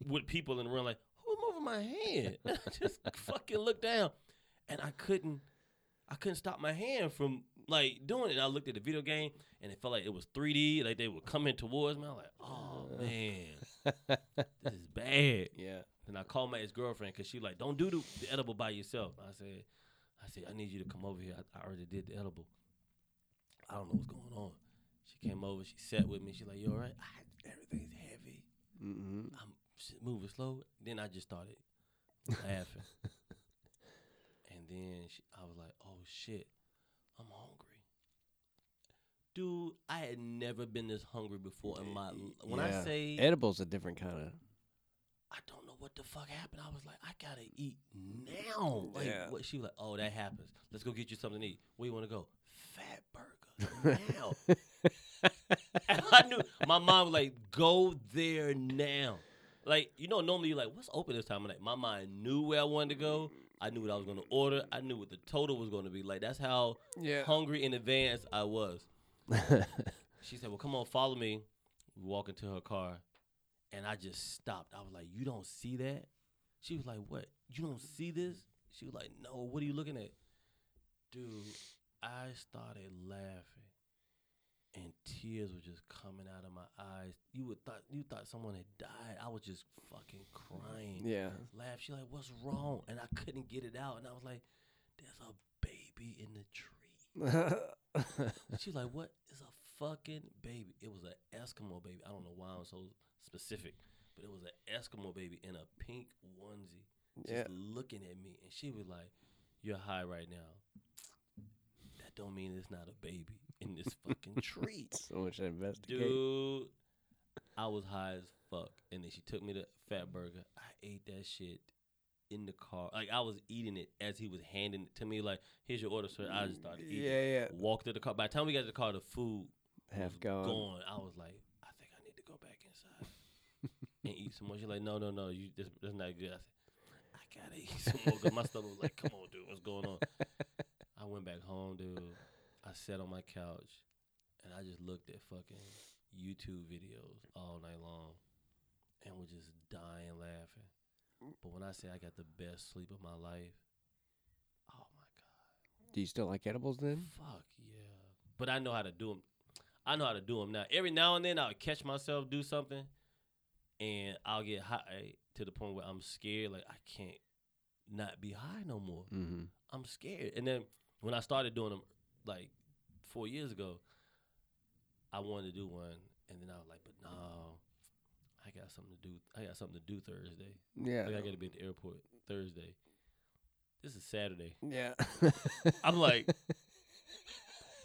with people in the room, like, who's moving my hand? And I just fucking looked down, and I couldn't, I couldn't stop my hand from like doing it. And I looked at the video game, and it felt like it was 3D, like they were coming towards me. I was like, oh man, this is bad. Yeah. And I called my ex girlfriend because she like, don't do the, the edible by yourself. I said, I said, I need you to come over here. I, I already did the edible. I don't know what's going on. She came over. She sat with me. She like, you all right? I, everything's heavy. Mm-hmm. I'm moving slow. Then I just started laughing. and then she, I was like, oh shit, I'm hungry. Dude, I had never been this hungry before in my. l- When I say Edible's a different kind of. I don't know what the fuck happened. I was like, I gotta eat now. Like, Yeah. what? She was like, oh, that happens. Let's go get you something to eat. Where you want to go? Fat Burger now. and I knew my mom was like, go there now. Like, you know, normally you're like, what's open this time of night? My mind knew where I wanted to go. I knew what I was going to order. I knew what the total was going to be. Like, that's how Yeah. hungry in advance I was. She said, "Well, come on, follow me." We walk into her car, and I just stopped. I was like, "You don't see that?" She was like, "What? You don't see this?" She was like, "No. What are you looking at?" Dude, I started laughing, and tears were just coming out of my eyes. You would thought you thought someone had died. I was just fucking crying. yeah. Laugh. She like, "What's wrong?" And I couldn't get it out, and I was like, "There's a baby in the tree." She's like, "What is a fucking baby?" It was an Eskimo baby. I don't know why I'm so specific, but it was an Eskimo baby in a pink onesie, just Yeah. looking at me, and she was like, "You're high right now. Don't mean it's not a baby in this fucking tree, so much to investigate. dude." I was high as fuck, and then she took me to Fat Burger. I ate that shit in the car, like I was eating it as he was handing it to me. Like, "Here's your order, sir." I just started eating. Yeah, yeah. Walked to the car. By the time we got to the car, the food Half gone. gone. I was like, I think I need to go back inside and eat some more. She's like, No, no, no, you this, this not good. I said, I gotta eat some more because my stomach was like, Come on, dude, what's going on? I went back home, dude. I sat on my couch and I just looked at fucking YouTube videos all night long and was just dying laughing. But when I say I got the best sleep of my life, oh my god. Do you still like edibles then? Fuck yeah. But I know how to do them. I know how to do them now. Every now and then I'll catch myself do something and I'll get high to the point where I'm scared. Like, I can't not be high no more. Mm-hmm. I'm scared. And then when I started doing them, like four years ago, I wanted to do one. And then I was like, but no, I got something to do. I got something to do Thursday. Yeah. Like, I got to be at the airport Thursday. This is Saturday. Yeah. I'm like,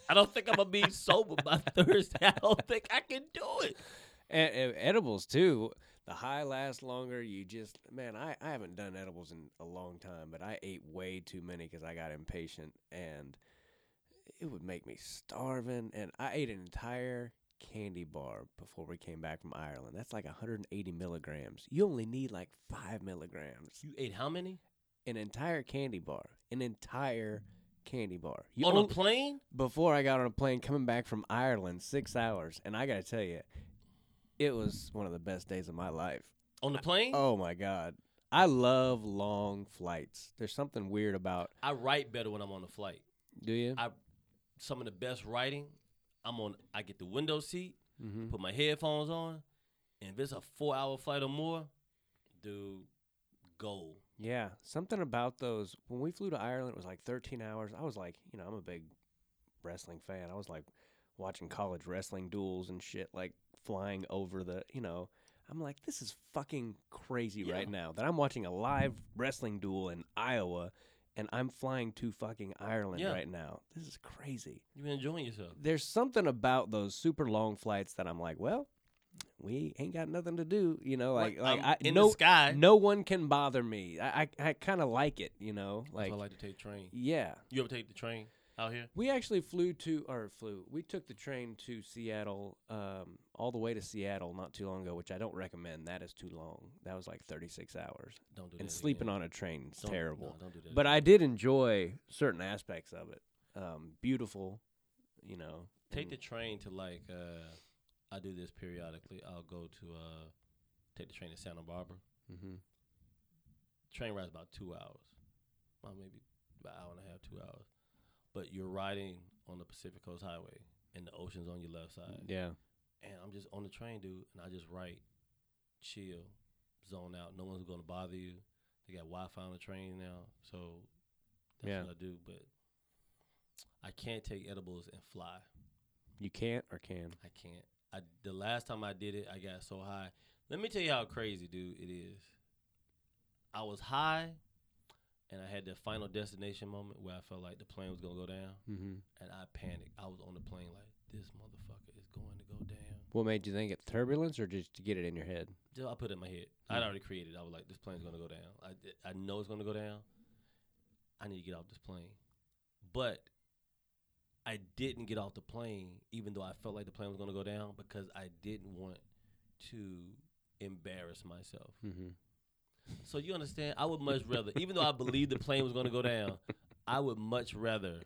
I don't think I'm gonna be sober by Thursday. I don't think I can do it. and, and edibles too. The high lasts longer. You just man, I, I haven't done edibles in a long time, but I ate way too many because I got impatient, and it would make me starving. And I ate an entire candy bar before we came back from Ireland. That's like 180 milligrams. You only need like five milligrams. You ate how many An entire candy bar. An entire candy bar. You on a plane? before I got on a plane coming back from Ireland, six hours, and I got to tell you, it was one of the best days of my life. On the plane? Oh my god, I love long flights. There's something weird about. I write better when I'm on the flight. Do you? I some of the best writing I'm on. I get the window seat, Mm-hmm. put my headphones on, and if it's a four hour flight or more, dude, go. Yeah, something about those. When we flew to Ireland, it was like 13 hours. I was like, you know, I'm a big wrestling fan. I was like watching college wrestling duels and shit, like flying over the, you know, I'm like, this is fucking crazy right now that I'm watching a live wrestling duel in Iowa and I'm flying to fucking Ireland Yeah. right now. This is crazy. You've been enjoying yourself? There's something about those super long flights that I'm like, well, we ain't got nothing to do, you know, like like I'm I in no the sky. no one can bother me. I I, I kind of like it, you know, Like, like I like to take train. yeah. You ever take the train out here? We actually flew to or flew. We took the train to Seattle, um, all the way to Seattle not too long ago, which I don't recommend. That is too long. That was like 36 hours, Don't do that. and sleeping again. on a train is Don't- terrible. no, don't do that. But I did enjoy certain aspects of it. Um, beautiful, you know. take the train to like. uh I do this periodically. I'll go to uh take the train to Santa Barbara. Mhm. Train rides about two hours, well maybe about an hour and a half, two hours. But you're riding on the Pacific Coast Highway, and the ocean's on your left side. Yeah. And I'm just on the train, dude, and I just write, chill, zone out. No one's gonna bother you. They got Wi-Fi on the train now, so that's Yeah. what I do. But I can't take edibles and fly. You can't or can. I can't. I the last time I did it, I got so high. Let me tell you how crazy, dude, it is. I was high, and I had the final destination moment where I felt like the plane was gonna go down, Mm-hmm. and I panicked. I was on the plane like, this motherfucker is going to go down. What made you think it turbulence or just to get it in your head? Just, I put it in my head. Hmm. I'd already created. I was like, this plane's gonna go down. I I know it's gonna go down. I need to get off this plane, but I didn't get off the plane, even though I felt like the plane was gonna go down, because I didn't want to embarrass myself. Mm-hmm. So you understand? I would much rather, even though I believed the plane was gonna go down, I would much rather.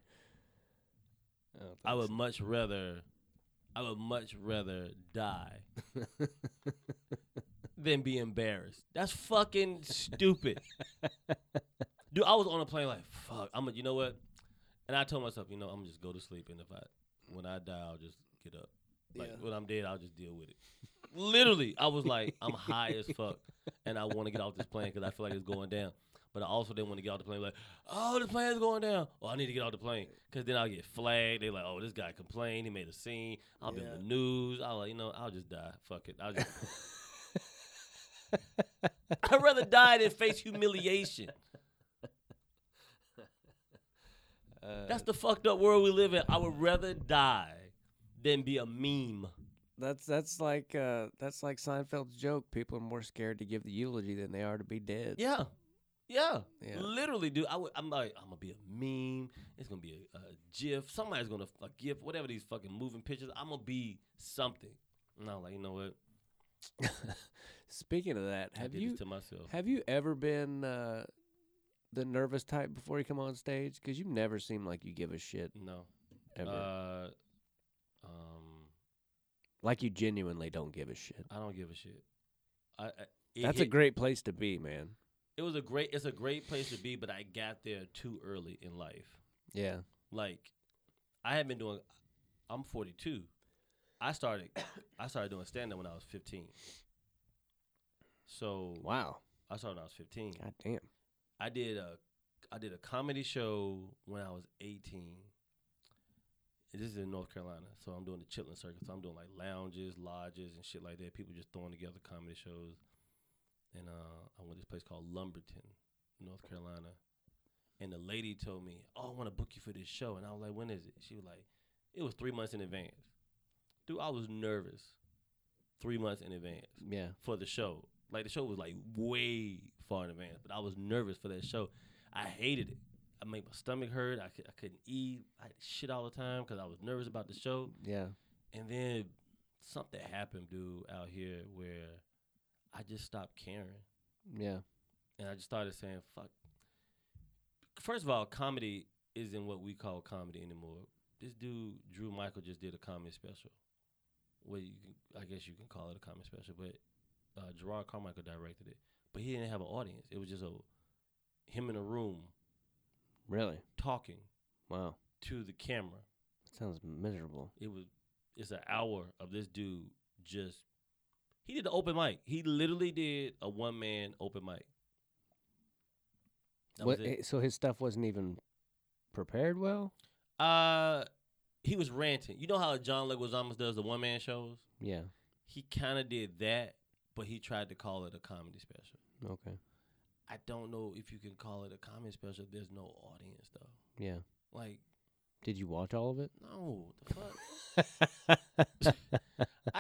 Oh, I would much rather. I would much rather die than be embarrassed. That's fucking stupid. Dude, I was on a plane like, fuck, I'm a, you know what? And I told myself, you know, I'm gonna just go to sleep and if I when I die, I'll just get up. Like Yeah. when I'm dead, I'll just deal with it. Literally, I was like, I'm high as fuck and I want to get off this plane cuz I feel like it's going down. But I also didn't want to get off the plane like, oh, the plane's going down. Oh, I need to get off the plane because then I'll get flagged. They're like, oh, this guy complained. He made a scene. I'll be in the news. I'll like, you know, I'll just die. Fuck it. I'll just. I'd rather die than face humiliation. Uh, That's the fucked up world we live in. I would rather die than be a meme. that's that's like uh, that's like Seinfeld's joke. People are more scared to give the eulogy than they are to be dead. Yeah. Yeah. Yeah. Literally, dude. I would, I'm like, I'm gonna be a meme. It's gonna be a, a GIF. Somebody's gonna a GIF. Whatever these fucking moving pictures. I'm gonna be something. And I'm like, you know what? Speaking of that, have you to myself. have you ever been uh, the nervous type before you come on stage? Because you never seem like you give a shit no. ever. Uh, um, like you genuinely don't give a shit. I don't give a shit. I, I it That's a great place to be, man. It was a great. It's a great place to be, but I got there too early in life. Yeah. Like, I had been doing. I'm 42. I started. I started doing stand up when I was 15. So Wow. I started when I was 15. God damn. I did a I did a comedy show when I was 18. This is in North Carolina, so I'm doing the Chitlin circuit. So I'm doing like lounges, lodges, and shit like that. People just throwing together comedy shows. And uh, I went to this place called Lumberton, North Carolina. And the lady told me, "Oh, I want to book you for this show." And I was like, "When is it?" She was like, "It was three months in advance." Dude, I was nervous. Three months in advance Yeah. for the show. Like the show was like way far in advance, but I was nervous for that show. I hated it. I made my stomach hurt. I, could, I couldn't eat. I had shit all the time because I was nervous about the show. Yeah. And then something happened, dude, out here where I just stopped caring. Yeah. And I just started saying, fuck. First of all, comedy isn't what we call comedy anymore. This dude, Drew Michael, just did a comedy special. Well, you can, I guess you can call it a comedy special, but uh, Jerrod Carmichael directed it. But he didn't have an audience. It was just a him in a room Really? talking Wow. to the camera. Sounds miserable. It was it's an hour of this dude just he did the open mic. He literally did a one man open mic. That was What, it. so his stuff wasn't even prepared well. Uh, he was ranting. You know how John Leguizamo does the one man shows? Yeah. He kind of did that, but he tried to call it a comedy special. Okay. I don't know if you can call it a comedy special. if There's no audience though. Yeah. Like, Did you watch all of it? no, the fuck.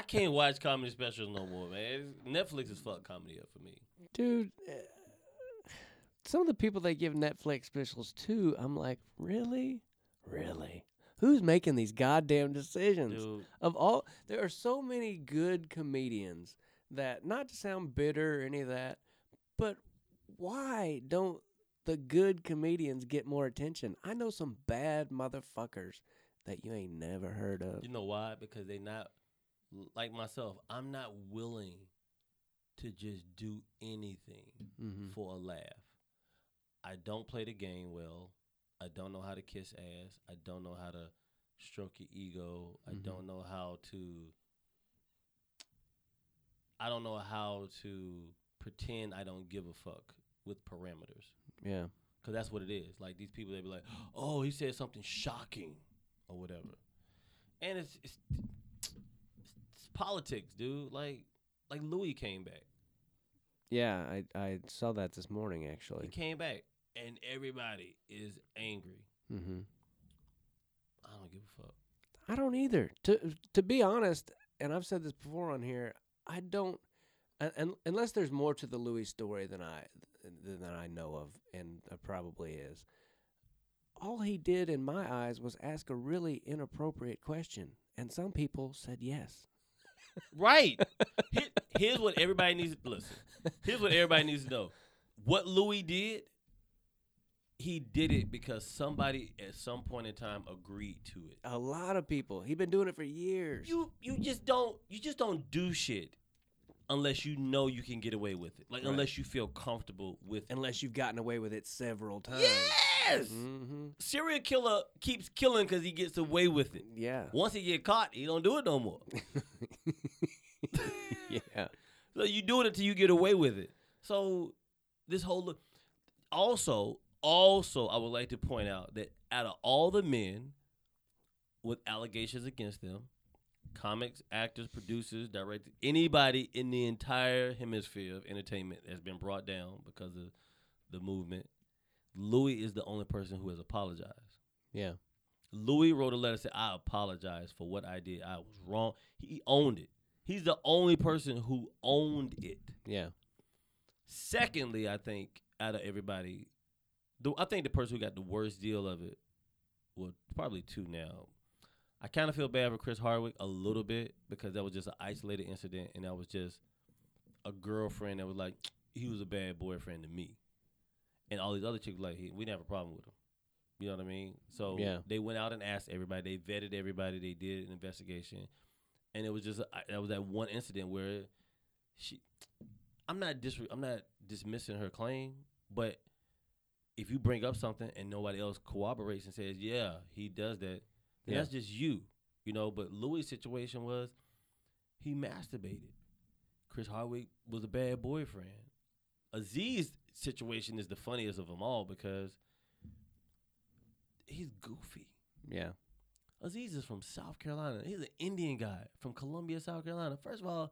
I can't watch comedy specials no more, man. Netflix is fuck comedy up for me. Dude, eh, some of the people they give Netflix specials to, I'm like, really? Really? Who's making these goddamn decisions? Dude, Of all, there are so many good comedians that, not to sound bitter or any of that, but why don't the good comedians get more attention? I know some bad motherfuckers that you ain't never heard of. you know why? Because they not like myself. I'm not willing to just do anything Mm-hmm. for a laugh. I don't play the game well. I don't know how to kiss ass. I don't know how to stroke your ego. I Mhm. don't know how to. I don't know how to pretend I don't give a fuck with parameters. Yeah. Cause that's what it is. Like these people, they be like, "Oh, he said something shocking, or whatever," and it's, it's politics, dude. Like like Louis came back. Yeah, I, I saw that this morning, actually. He came back, and everybody is angry. Mm-hmm. I don't give a fuck. I don't either. To to be honest, and I've said this before on here, I don't, and, and unless there's more to the Louis story than I than I know of, and probably is. All he did, in my eyes, was ask a really inappropriate question, and some people said yes. Right. Here, here's what everybody needs to listen. Here's what everybody needs to know. What Louis did, he did it because somebody at some point in time agreed to it. A lot of people. He's been doing it for years. You you just don't you just don't do shit unless you know you can get away with it. Like Right. unless you feel comfortable with it. Unless you've gotten away with it several times. Yes. Mm-hmm. Serial killer keeps killing because he gets away with it. Yeah. Once he get caught, he don't do it no more. yeah. So you do it until you get away with it. So this whole look. Also, also, I would like to point out that out of all the men with allegations against them, comics, actors, producers, directors, anybody in the entire hemisphere of entertainment has been brought down because of the movement. Louis is the only person who has apologized. Yeah. Louis wrote a letter saying, I apologize for what I did. I was wrong. He owned it. He's the only person who owned it. Yeah. Secondly, I think out of everybody, the, I think the person who got the worst deal of it, well, probably two now. I kind of feel bad for Chris Hardwick a little bit because that was just an isolated incident, and that was just a girlfriend that was like, he was a bad boyfriend to me, and all these other chicks like, he, we didn't have a problem with him. You know what I mean? So Yeah. they went out and asked everybody. They vetted everybody. They did an investigation, and it was just a, that was that one incident where she. I'm not dis I'm not dismissing her claim, but if you bring up something and nobody else cooperates and says, "Yeah, he does that," then Yeah. that's just you, you know. But Louis' situation was he masturbated. Chris Hardwick was a bad boyfriend. Aziz's situation is the funniest of them all because he's goofy. Yeah. Aziz is from South Carolina. He's an Indian guy from Columbia, South Carolina. First of all,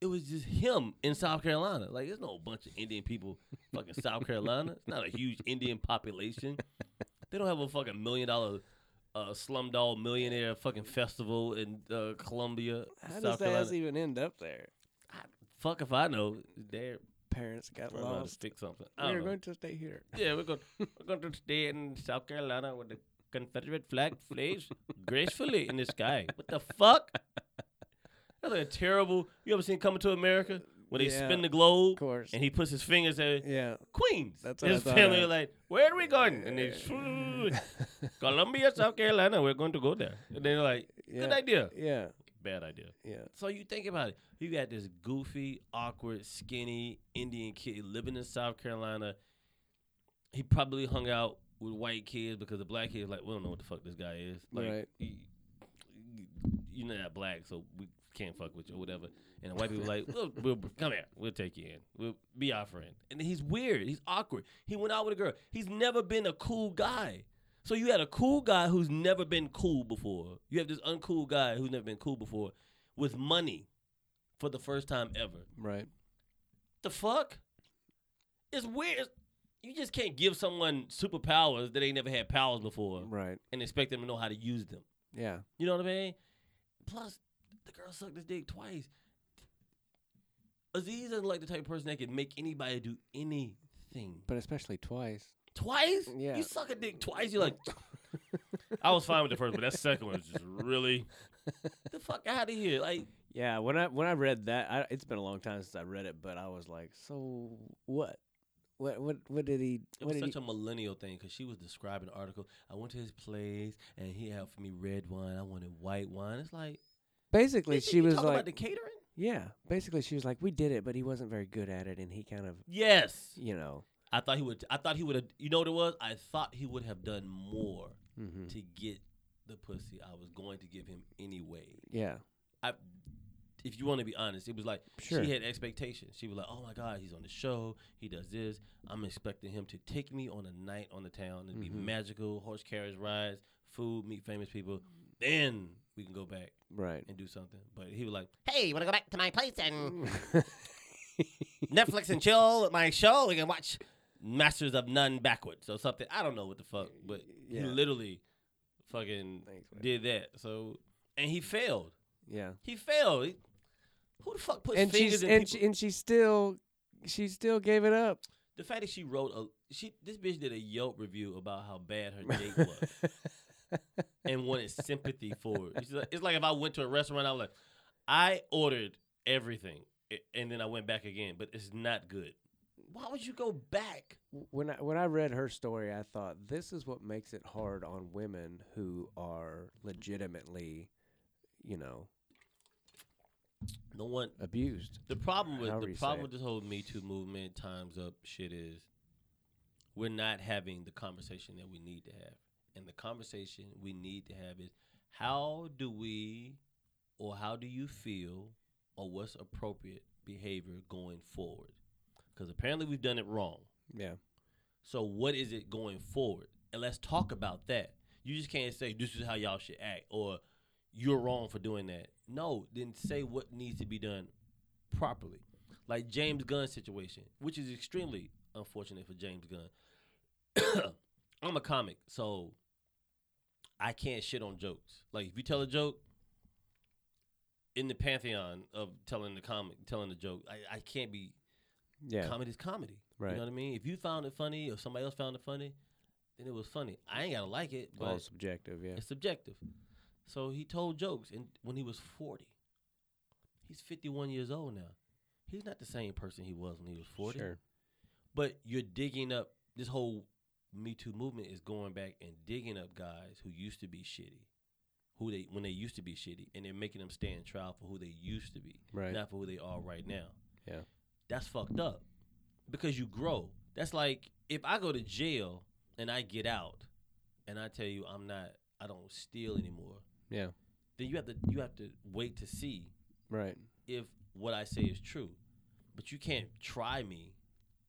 it was just him in South Carolina. Like, there's no bunch of Indian people fucking South Carolina. It's not a huge Indian population. They don't have a fucking million dollar uh, Slumdog Millionaire fucking festival in uh, Columbia, How does South the Carolina. even end up there? I- fuck if I know. Their Parents got know how to lost. fix something. I don't We're know. going to stay here. Yeah, we're going. We're going to stay in South Carolina with the Confederate flag flames gracefully in the sky. What the fuck? That's like a terrible. You ever seen Coming to America when they Yeah, spin the globe Of course. and he puts his fingers there? yeah. Queens? That's what I his thought family of. are like, where are we going? And they Columbia, South Carolina. We're going to go there. And they're like, good Yeah. idea, Yeah. Bad idea. Yeah. So you think about it. You got this goofy, awkward, skinny Indian kid living in South Carolina. He probably hung out with white kids because the black kids like, we don't know what the fuck this guy is. Like, Right. he- you're not black, so we can't fuck with you or whatever. And the white people like, we'll, we'll come here, we'll take you in, we'll be our friend. And he's weird, he's awkward. He went out with a girl. He's never been a cool guy. So you had a cool guy who's never been cool before. You have this uncool guy who's never been cool before, with money, for the first time ever. Right. The fuck? It's weird. You just can't give someone superpowers that they never had powers before Right. and expect them to know how to use them. Yeah. You know what I mean? Plus, the girl sucked his dick twice. Aziz isn't like the type of person that can make anybody do anything. But especially twice. Twice? Yeah. You suck a dick twice. You're like, I was fine with the first, but that second one was just really the fuck out of here. Like, Yeah, when I when I read that, I, it's been a long time since I read it, but I was like, so what? What what what did he? It What was such he? a millennial thing because she was describing the article. I went to his place and he had for me red wine. I wanted white wine. It's like basically, she you was like, about the catering. yeah, basically, she was like, we did it, but he wasn't very good at it, and he kind of, Yes, you know, I thought he would. I thought he would have. You know what it was? I thought he would have done more hmm to get the pussy. I was going to give him anyway. yeah, I, if you want to be honest, it was like Sure. she had expectations. She was like, "Oh my God, he's on the show. He does this. I'm expecting him to take me on a night on the town and be Mhm. magical, horse carriage rides, food, meet famous people. Then we can go back right. and do something." But he was like, "Hey, want to go back to my place and Netflix and chill at my show? We can watch Masters of None backwards or something. I don't know what the fuck, but he literally fucking Thanks, did that. So and he failed. yeah, He failed. He- who the fuck puts and fingers in and people? she, and she still she still gave it up. the fact that she wrote a she this bitch did a Yelp review about how bad her date was and wanted sympathy for it. She's like- It's like if I went to a restaurant, I was like, I ordered everything and then I went back again, but it's not good. Why would you go back? when I when I read her story, I thought this is what makes it hard on women who are legitimately, you know, No one. abused. The problem with However the problem with this whole Me Too movement, times up shit is we're not having the conversation that we need to have. And the conversation we need to have is how do we or how do you feel or what's appropriate behavior going forward? Because apparently we've done it wrong. Yeah, So what is it going forward? And let's talk about that. You just can't say this is how y'all should act or you're wrong for doing that. No, then say what needs to be done properly. Like James Gunn situation, which is extremely unfortunate for James Gunn. I'm a comic, so I can't shit on jokes. Like if you tell a joke in the pantheon of telling the comic, telling the joke, I, I can't be yeah, comedy's comedy. Right. You know what I mean? If you found it funny or somebody else found it funny, then it was funny. I ain't gotta like it, but all subjective. Yeah, it's subjective. So he told jokes and when he was forty. He's fifty one years old now. He's not the same person he was when he was forty. sure. But you're digging up this whole Me Too movement is going back and digging up guys who used to be shitty. Who they when they used to be shitty and they're making them stand trial for who they used to be. Right. Not for who they are right now. Yeah. That's fucked up. Because you grow. That's like if I go to jail and I get out and I tell you I'm not I don't steal anymore, Yeah, then you have to you have to wait to see right. if what I say is true. But you can't try me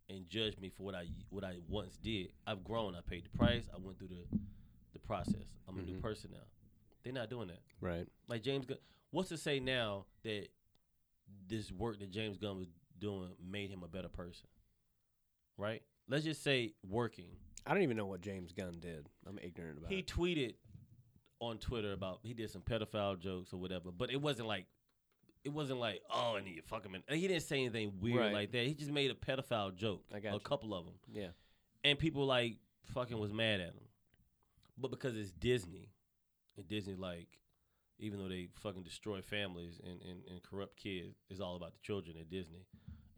and judge me for what I what I once did. I've grown. I paid the price. I went through the the process. I'm a new Mhm. person now. They're not doing that. Right. Like James Gunn. What's to say now that this work that James Gunn was doing made him a better person? Right? Let's just say working. I don't even know what James Gunn did. I'm ignorant about it. He it. tweeted on Twitter about he did some pedophile jokes or whatever, but it wasn't like it wasn't like oh I need to fuck him. And he didn't say anything weird Right. like that. He just made a pedophile joke. I got a you. couple of them, Yeah. and people like fucking was mad at him. But because it's Disney, and Disney like even though they fucking destroy families and, and, and corrupt kids, it's all about the children at Disney.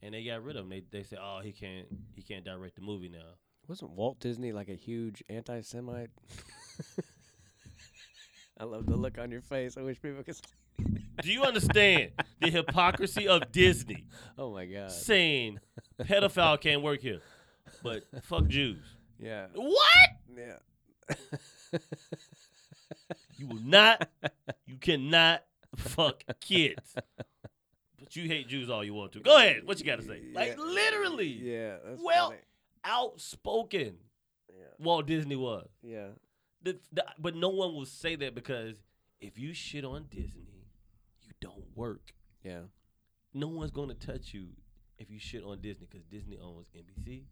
And they got rid of him. They they said, oh, he can't he can't direct the movie now. Wasn't Walt Disney like a huge anti-Semite? I love the look on your face. I wish people could. Do you understand the hypocrisy of Disney? Oh my god. saying pedophile can't work here, but fuck Jews. Yeah. What? Yeah. You will not. You cannot fuck kids. But you hate Jews all you want to. Go ahead. What you got to say? Like Yeah. literally, Yeah. That's Well- funny. outspoken. Yeah. Walt Disney was. Yeah. The, the, but no one will say that because if you shit on Disney, you don't work. Yeah. No one's going to touch you if you shit on Disney because Disney owns NBC.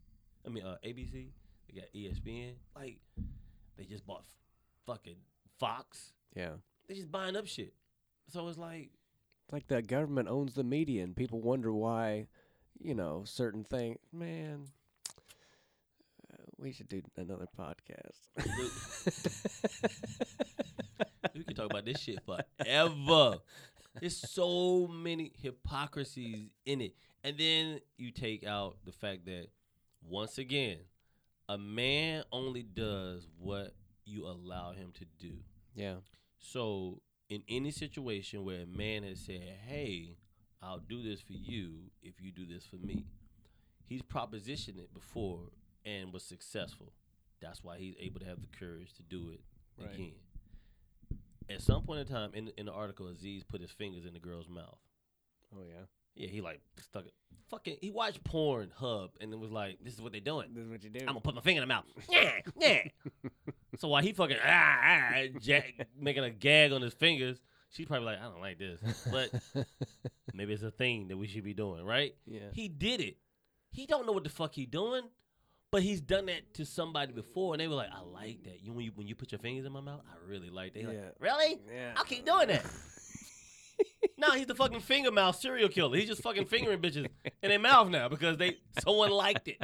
I mean, uh, ABC. They got ESPN. Like, they just bought f- fucking Fox. Yeah. They're just buying up shit. So it's like, It's like the government owns the media, and people wonder why, you know, certain things. Man, uh, we should do another podcast. we can talk about this shit forever. There's so many hypocrisies in it. And then you take out the fact that, once again, a man only does what you allow him to do. yeah. So, in any situation where a man has said, "Hey, I'll do this for you if you do this for me," he's propositioned it before and was successful. That's why he's able to have the courage to do it Right. again. At some point in time, in in the article, Aziz put his fingers in the girl's mouth. Oh yeah. Yeah, he like stuck it. Fucking, he watched porn hub and it was like, "This is what they're doing." This is what you do. I'm gonna put my finger in the mouth. Yeah, yeah. So while he fucking ah, ah, ja- making a gag on his fingers, she's probably like, I don't like this, but maybe it's a thing that we should be doing, right? yeah. He did it. He don't know what the fuck he doing, but he's done that to somebody before, and they were like, I like that. You when you when you put your fingers in my mouth, I really like that. Yeah. like, really? Yeah. I'll keep doing that. no, he's the fucking finger mouth serial killer. He's just fucking fingering bitches in their mouth now because they someone liked it.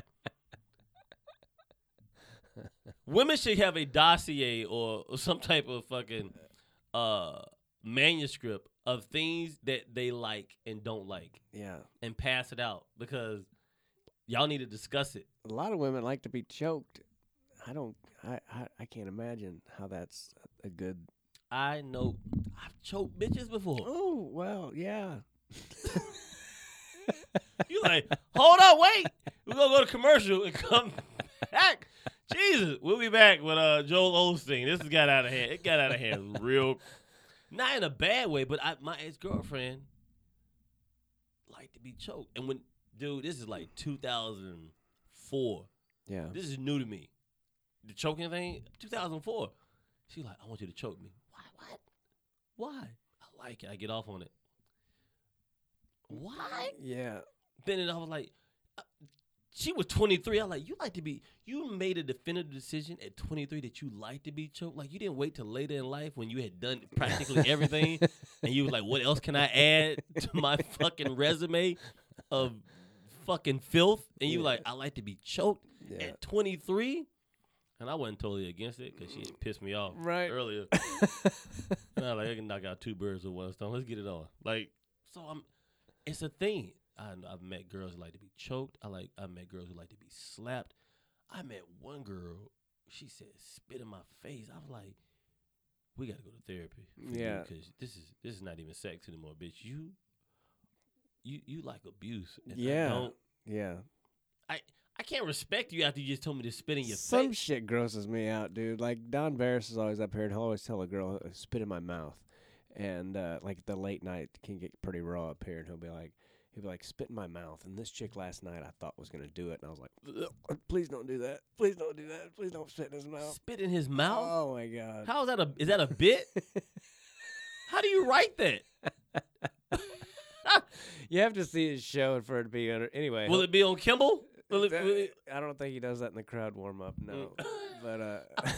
Women should have a dossier or, or some type of fucking uh manuscript of things that they like and don't like Yeah. and pass it out because y'all need to discuss it. A lot of women like to be choked. I don't. I. I, I can't imagine how that's a good. I know I've choked bitches before. Oh well, yeah. You like, hold up, wait. We're gonna go to commercial and come back. Jesus, we'll be back with uh Joel Osteen. This has got out of hand. It got out of hand real, not in a bad way, but I, my ex girlfriend liked to be choked. And when, dude, this is like 2004. Yeah. This is new to me. The choking thing, 2004. She like, I want you to choke me. Why? What? Why? I like it. I get off on it. Why? Yeah. Then and I was like, she was 23. I was like, you like to be, you made a definitive decision at 23 that you like to be choked. Like you didn't wait till later in life when you had done practically everything, and you was like, what else can I add to my fucking resume of fucking filth? And you Yeah. like, I like to be choked Yeah. at 23. And I wasn't totally against it because she had pissed me off Right. earlier. And I like, I can knock out two birds with one stone. Let's get it on. Like, so I'm. It's a thing. I, I've met girls who like to be choked. I like. I met girls who like to be slapped. I met one girl. She said, "Spit in my face." I was like, "We got to go to therapy." Yeah. because this is this is not even sex anymore, bitch. You, you, you like abuse. Yeah. don't- yeah. I I can't respect you after you just told me to spit in your Some face. Some shit grosses me out, dude. Like Don Barris is always up here, and he'll always tell a girl, "Uh, "Spit in my mouth," and uh, like the late night can get pretty raw up here, and he'll be like, he'll be like, "Spit in my mouth." And this chick last night, I thought was gonna do it, and I was like, "Please don't do that. Please don't do that. Please don't spit in his mouth." Spit in his mouth. Oh my god. How is that a is that a bit? How do you write that? you have to see his show for it to be under. Anyway, Will it be on Kimmel? Will it, will it- I don't think he does that in the crowd warm up. No, but uh.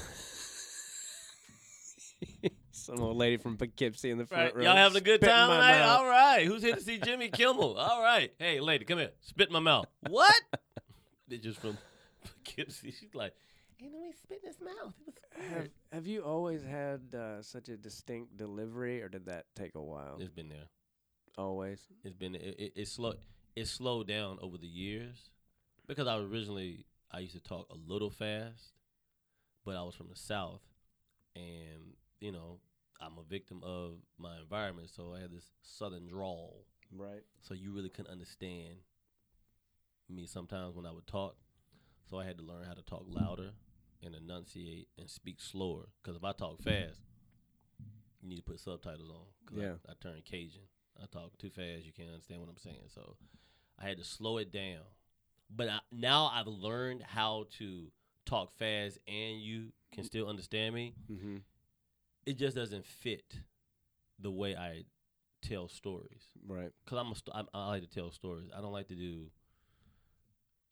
Some old lady from Poughkeepsie in the front right? row. Y'all having a good spit time tonight? All right. Who's here to see Jimmy Kimmel? All right. Hey, lady, come here. Spit in my mouth. What? They're just from Poughkeepsie. She's like, and no way spit in his mouth. It was Have, have you always had uh, such a distinct delivery, or did that take a while? It's been there. Always. It's been it, it, it slow it slowed down over the years because I originally I used to talk a little fast, but I was from the south, and you know I'm a victim of my environment, so I had this southern drawl, Right. so you really couldn't understand me sometimes when I would talk. So I had to learn how to talk louder and enunciate and speak slower. Because if I talk fast, you need to put subtitles on. 'cause Yeah. I, I turn Cajun. I talk too fast. You can't understand what I'm saying. So I had to slow it down. But I, now I've learned how to talk fast and you can still understand me. Mm-hmm. It just doesn't fit the way I tell stories. Right. Cause I'm a st- I'm, I like to tell stories. I don't like to do.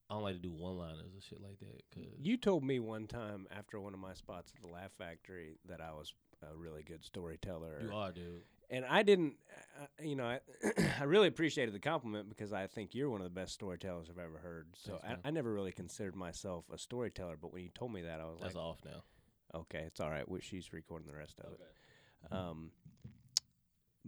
I don't like to do one liners and shit like that. Cause You told me one time after one of my spots at the Laugh Factory that I was a really good storyteller. you are, dude. and I didn't, uh, you know, I, I really appreciated the compliment because I think you're one of the best storytellers I've ever heard. So Thanks, I. I never really considered myself a storyteller, but when you told me that, I was like That's like, off now. Okay, it's all right. We, she's recording the rest of it. Um,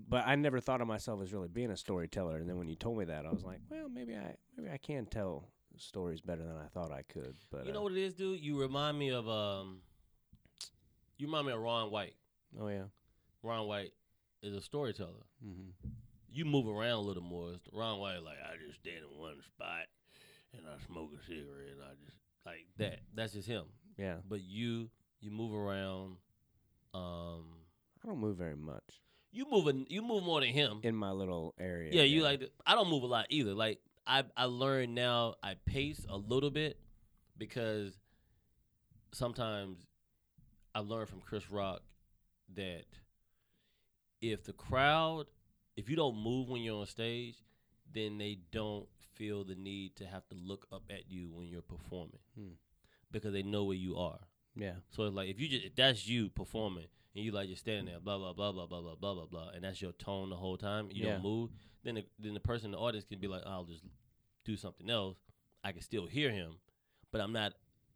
but I never thought of myself as really being a storyteller. And then when you told me that, I was like, well, maybe I maybe I can tell stories better than I thought I could. But You uh, know what it is, dude? You remind me of um. You remind me of Ron White. oh yeah. Ron White is a storyteller. Mm-hmm. You move around a little more. It's Ron White like I just stand in one spot and I smoke a cigarette and I just like that. That's just him. Yeah. But you you move around. Um, I don't move very much you move a, you move more than him. in my little area. Yeah, you like. To, I don't move a lot either. Like I I learned now I pace a little bit because sometimes I learned from Chris Rock that if the crowd if you don't move when you're on stage, then they don't feel the need to have to look up at you when you're performing Hmm. because they know where you are. Yeah. So it's like if you just if that's you performing and you like just standing there, blah blah blah blah blah blah blah blah blah, and that's your tone the whole time, you Yeah. don't move, then the, then the person in the audience can be like, I'll just do something else. I can still hear him, but I'm not.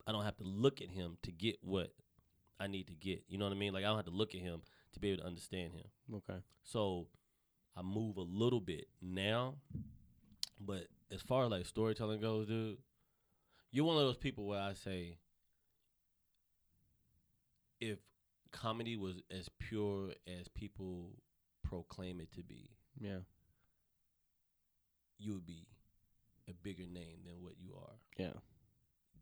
I don't have to look at him to get what I need to get. You know what I mean? Like I don't have to look at him to be able to understand him. Okay. So I move a little bit now, but as far as like storytelling goes, dude, you're one of those people where I say, if comedy was as pure as people proclaim it to be, Yeah. you would be a bigger name than what you are. Yeah.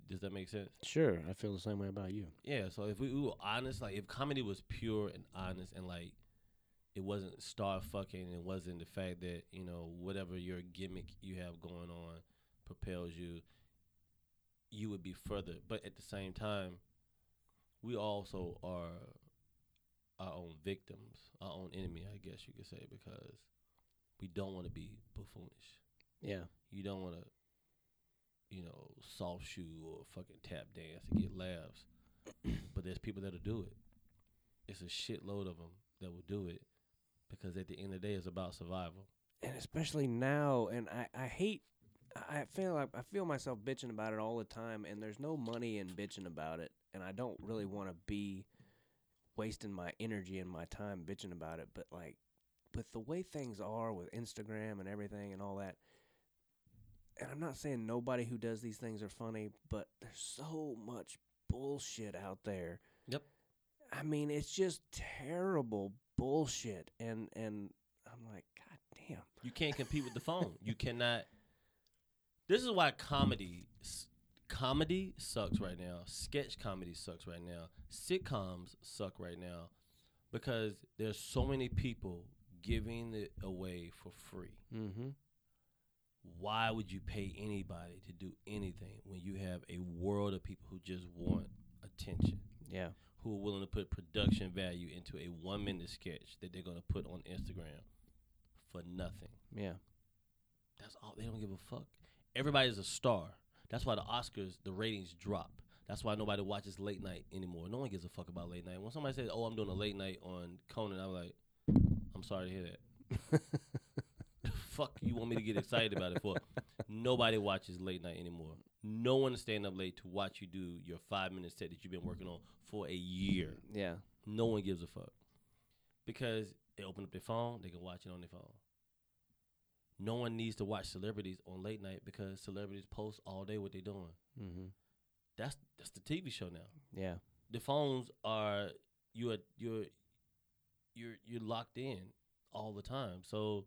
Does that make sense? Sure. I feel the same way about you. Yeah. So if we, we were honest, like if comedy was pure and honest, and like it wasn't star fucking, it wasn't the fact that you know whatever your gimmick you have going on propels you, you would be further. But at the same time, we also are our own victims, our own enemy, I guess you could say, because we don't want to be buffoonish. Yeah. You don't want to, you know, soft shoe or fucking tap dance to get laughs. but there's people that'll do it. It's a shitload of them that will do it because at the end of the day, it's about survival. and especially now and I, I hate I feel like I feel myself bitching about it all the time and there's no money in bitching about it and I don't really mm-hmm. want to be wasting my energy and my time bitching about it but like with the way things are with Instagram and everything and all that and I'm not saying nobody who does these things are funny but there's so much bullshit out there Yep. I mean it's just terrible bullshit and and I'm like god damn You can't compete with the phone. You cannot. This is why comedy, comedy sucks right now. Sketch comedy sucks right now. Sitcoms suck right now because there's so many people giving it away for free. Mm-hmm. Why would you pay anybody to do anything when you have a world of people who just want attention? Yeah. who are willing to put production value into a one minute sketch that they're gonna put on Instagram for nothing. Yeah. That's all they don't give a fuck. Everybody's a star. That's why the Oscars, the ratings drop. That's why nobody watches late night anymore. No one gives a fuck about late night. When somebody says, "Oh, I'm doing a late night on Conan," I'm like, "I'm sorry to hear that." fuck you want me to get excited about it for? Nobody watches late night anymore. No one is staying up late to watch you do your five minute set that you've been working on for a year. Yeah. No one gives a fuck because they open up their phone, they can watch it on their phone. No one needs to watch celebrities on late night because celebrities post all day what they're doing. Mm-hmm. That's that's the TV show now. Yeah. The phones are you're you're you're you're locked in all the time. So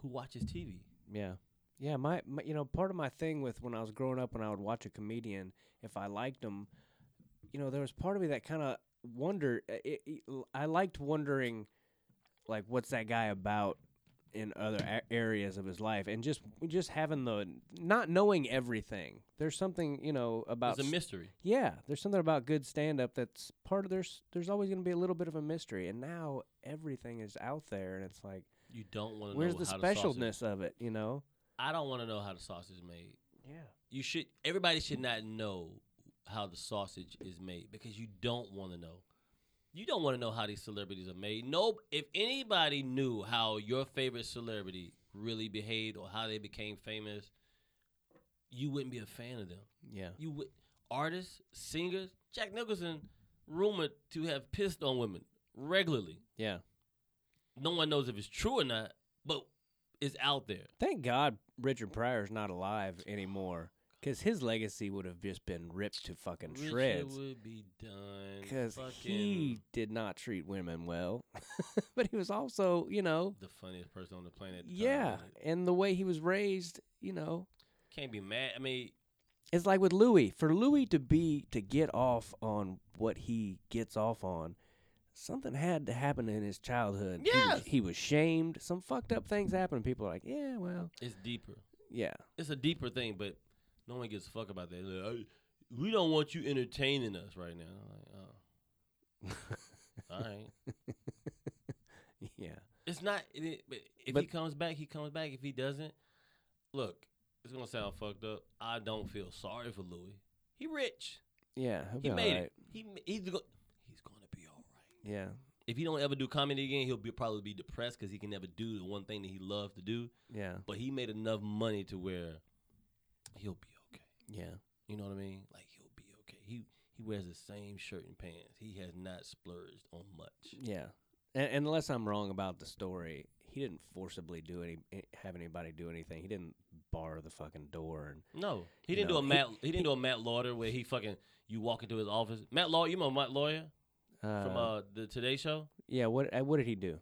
who watches TV? Yeah. Yeah, my, my you know, part of my thing with when I was growing up when I would watch a comedian, if I liked him, you know, there was part of me that kind of wonder. uh, It, it, I liked wondering, like, what's that guy about in other a- areas of his life, and just just having the not knowing everything. There's something you know about. It's a mystery. yeah, there's something about good stand up that's part of there's there's always going to be a little bit of a mystery, and now everything is out there, and it's like, You don't want to where's the specialness of it? You know? I don't want to know how the sausage is made. Yeah. You should. Everybody should not know how the sausage is made because you don't want to know. You don't want to know how these celebrities are made. No, if anybody knew how your favorite celebrity really behaved or how they became famous, you wouldn't be a fan of them. Yeah. You would artists, singers. Jack Nicholson rumored to have pissed on women regularly. Yeah. No one knows if it's true or not, but it's out there. Thank God Richard Pryor's not alive anymore, because his legacy would have just been ripped to fucking Richard shreds. would be done. Because fucking he did not treat women well, but he was also, you know, the funniest person on the planet. time, yeah, man. and the way he was raised, you know, can't be mad. I mean, it's like with Louis. For Louis to be to get off on what he gets off on, something had to happen in his childhood. He was- Yes. he was shamed. Some fucked up things happened. People are like, yeah, well, it's deeper. yeah, It's a deeper thing, but no one gives a fuck about that. Like, "I- we don't want you entertaining us right now. I'm like, oh, all right. yeah, It's not. It, it- but if he comes back, he comes back. If he doesn't, look, it's gonna sound fucked up. I don't feel sorry for Louis. He rich. yeah. He made alright. it. He he's go, he's gonna be all right. Yeah, If he don't ever do comedy again, he'll be probably be depressed because he can never do the one thing that he loves to do. yeah, But he made enough money to where he'll be. Yeah. You know what I mean? Like he'll be okay. He he wears the same shirt and pants. He has not splurged on much. Yeah, and, and unless I'm wrong about the story, he didn't forcibly do any eh, have anybody do anything. He didn't bar the fucking door and No, he didn't know, do a Matt. He, didn't do a Matt Lauer where he fucking you walk into his office. Matt Lauer, you know Matt Lauer uh, from uh the Today Show. yeah. What uh, what did he do?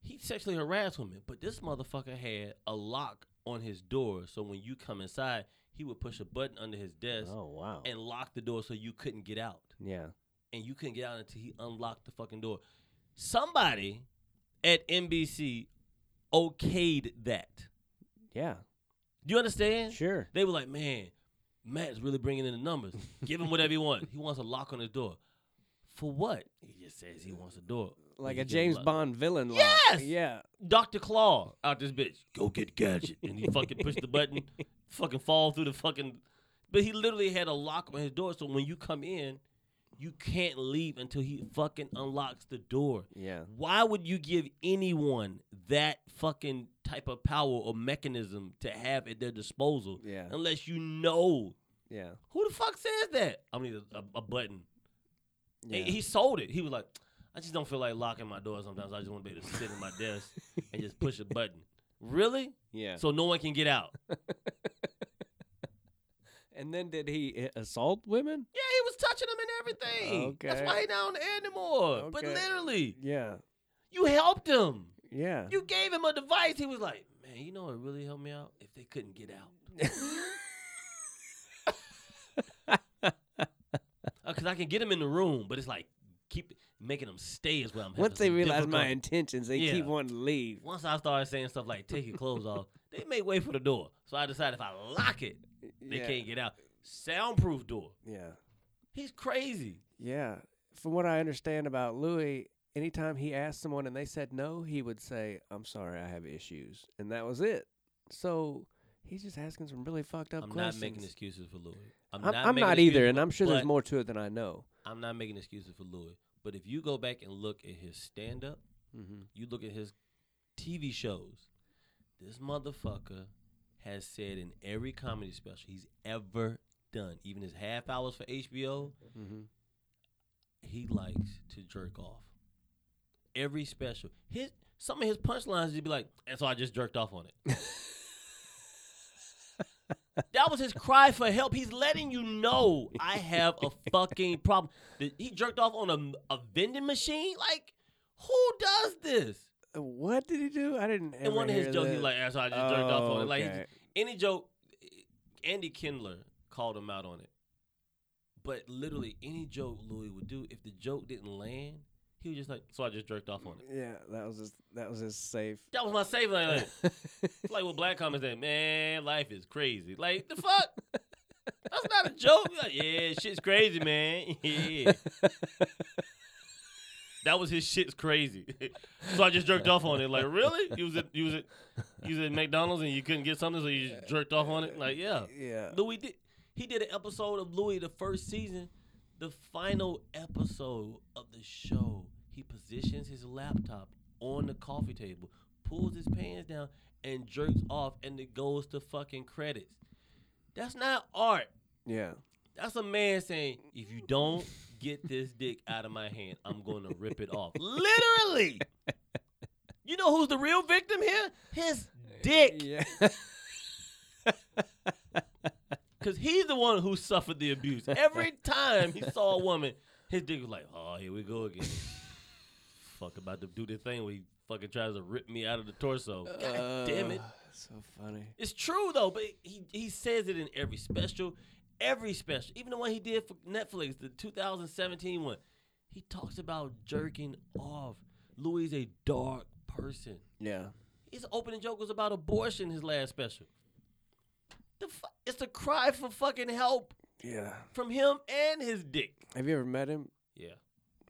He sexually harassed women, but this motherfucker had a lock on his door, so when you come inside, he would push a button under his desk Oh wow. and lock the door so you couldn't get out. yeah. and you couldn't get out until he unlocked the fucking door. Somebody at NBC okayed that. Yeah. Do you understand? Sure. They were like, man, Matt's really bringing in the numbers. Give him whatever he wants. He wants a lock on his door. For what? He just says he wants a door. Like a James lock. Bond villain. lock. Yes! Yeah. Dr. Claw out this bitch. Go get Gadget. And he fucking pushed the button, fucking fall through the fucking. But he literally had a lock on his door. So when you come in, you can't leave until he fucking unlocks the door. Yeah. Why would you give anyone that fucking type of power or mechanism to have at their disposal Yeah. unless you know Yeah. who the fuck says that? I need a, a, a button. Yeah. And he sold it. He was like, I just don't feel like locking my door sometimes. I just want to be able to sit in my desk and just push a button. Really? yeah. So no one can get out. and then did he uh, assault women? Yeah, he was touching them and everything. Okay. That's Okay. why he not on the air anymore. But literally, Yeah. you helped him. Yeah. You gave him a device. He was like, man, you know what really helped me out? If they couldn't get out. Because I can get them in the room, but it's like, keep making them stay is what I'm Once they realize my intentions, they Yeah. keep wanting to leave. Once I started saying stuff like, take your clothes off, they may way for the door. So I decided if I lock it, they yeah. can't get out. Soundproof door. Yeah. He's crazy. Yeah. From what I understand about Louis, anytime he asked someone and they said no, he would say, I'm sorry, I have issues. And that was it. So he's just asking some really fucked up I'm questions. not making excuses for Louis. I'm, I'm making not either, and I'm sure there's more to it than I know. I'm not making excuses for Louis. But if you go back and look at his stand up, Mm-hmm. you look at his TV shows, this motherfucker has said in every comedy special he's ever done, even his half hours for HBO, Mm-hmm. he likes to jerk off. Every special. His some of his punchlines he'd be like, and so I just jerked off on it. that was his cry for help. He's letting you know I have a fucking problem. He jerked off on a, a vending machine? Like, who does this? What did he do? I didn't. And one of his jokes, he's like, and so I just jerked off on it. Like, oh, okay. just- any joke, Andy Kindler called him out on it. But literally, any joke Louis would do, if the joke didn't land, he was just like, "So I just jerked off on it." Yeah, that was his. That was his safe. That was my save line. It's like what black comments say, man, life is crazy. Like the fuck? That's not a joke. Like, yeah, shit's crazy, man. Yeah. that was his shit's crazy. so I just jerked off on it. Like, really? You was at you was at you was at McDonald's and you couldn't get something, so you just jerked off on it? Like, yeah. yeah. Louis did he did an episode of Louis the first season, the final episode of the show. He positions his laptop on the coffee table, pulls his pants down, and jerks off, and it goes to fucking credits. That's not art. Yeah. That's a man saying, if you don't get this dick out of my hand, I'm going to rip it off. Literally. You know who's the real victim here? His uh, dick. Yeah. Because he's the one who suffered the abuse. Every time he saw a woman, his dick was like, oh, here we go again. Fuck about to do the thing where he fucking tries to rip me out of the torso. God damn it. Uh, So funny. It's true though, but he he says it in every special, every special, even the one he did for Netflix, the 2017 one. He talks about jerking off. Louis is a dark person. Yeah. His opening joke was about abortion. His last special. The fu- it's a cry for fucking help Yeah. from him and his dick. Have you ever met him? Yeah,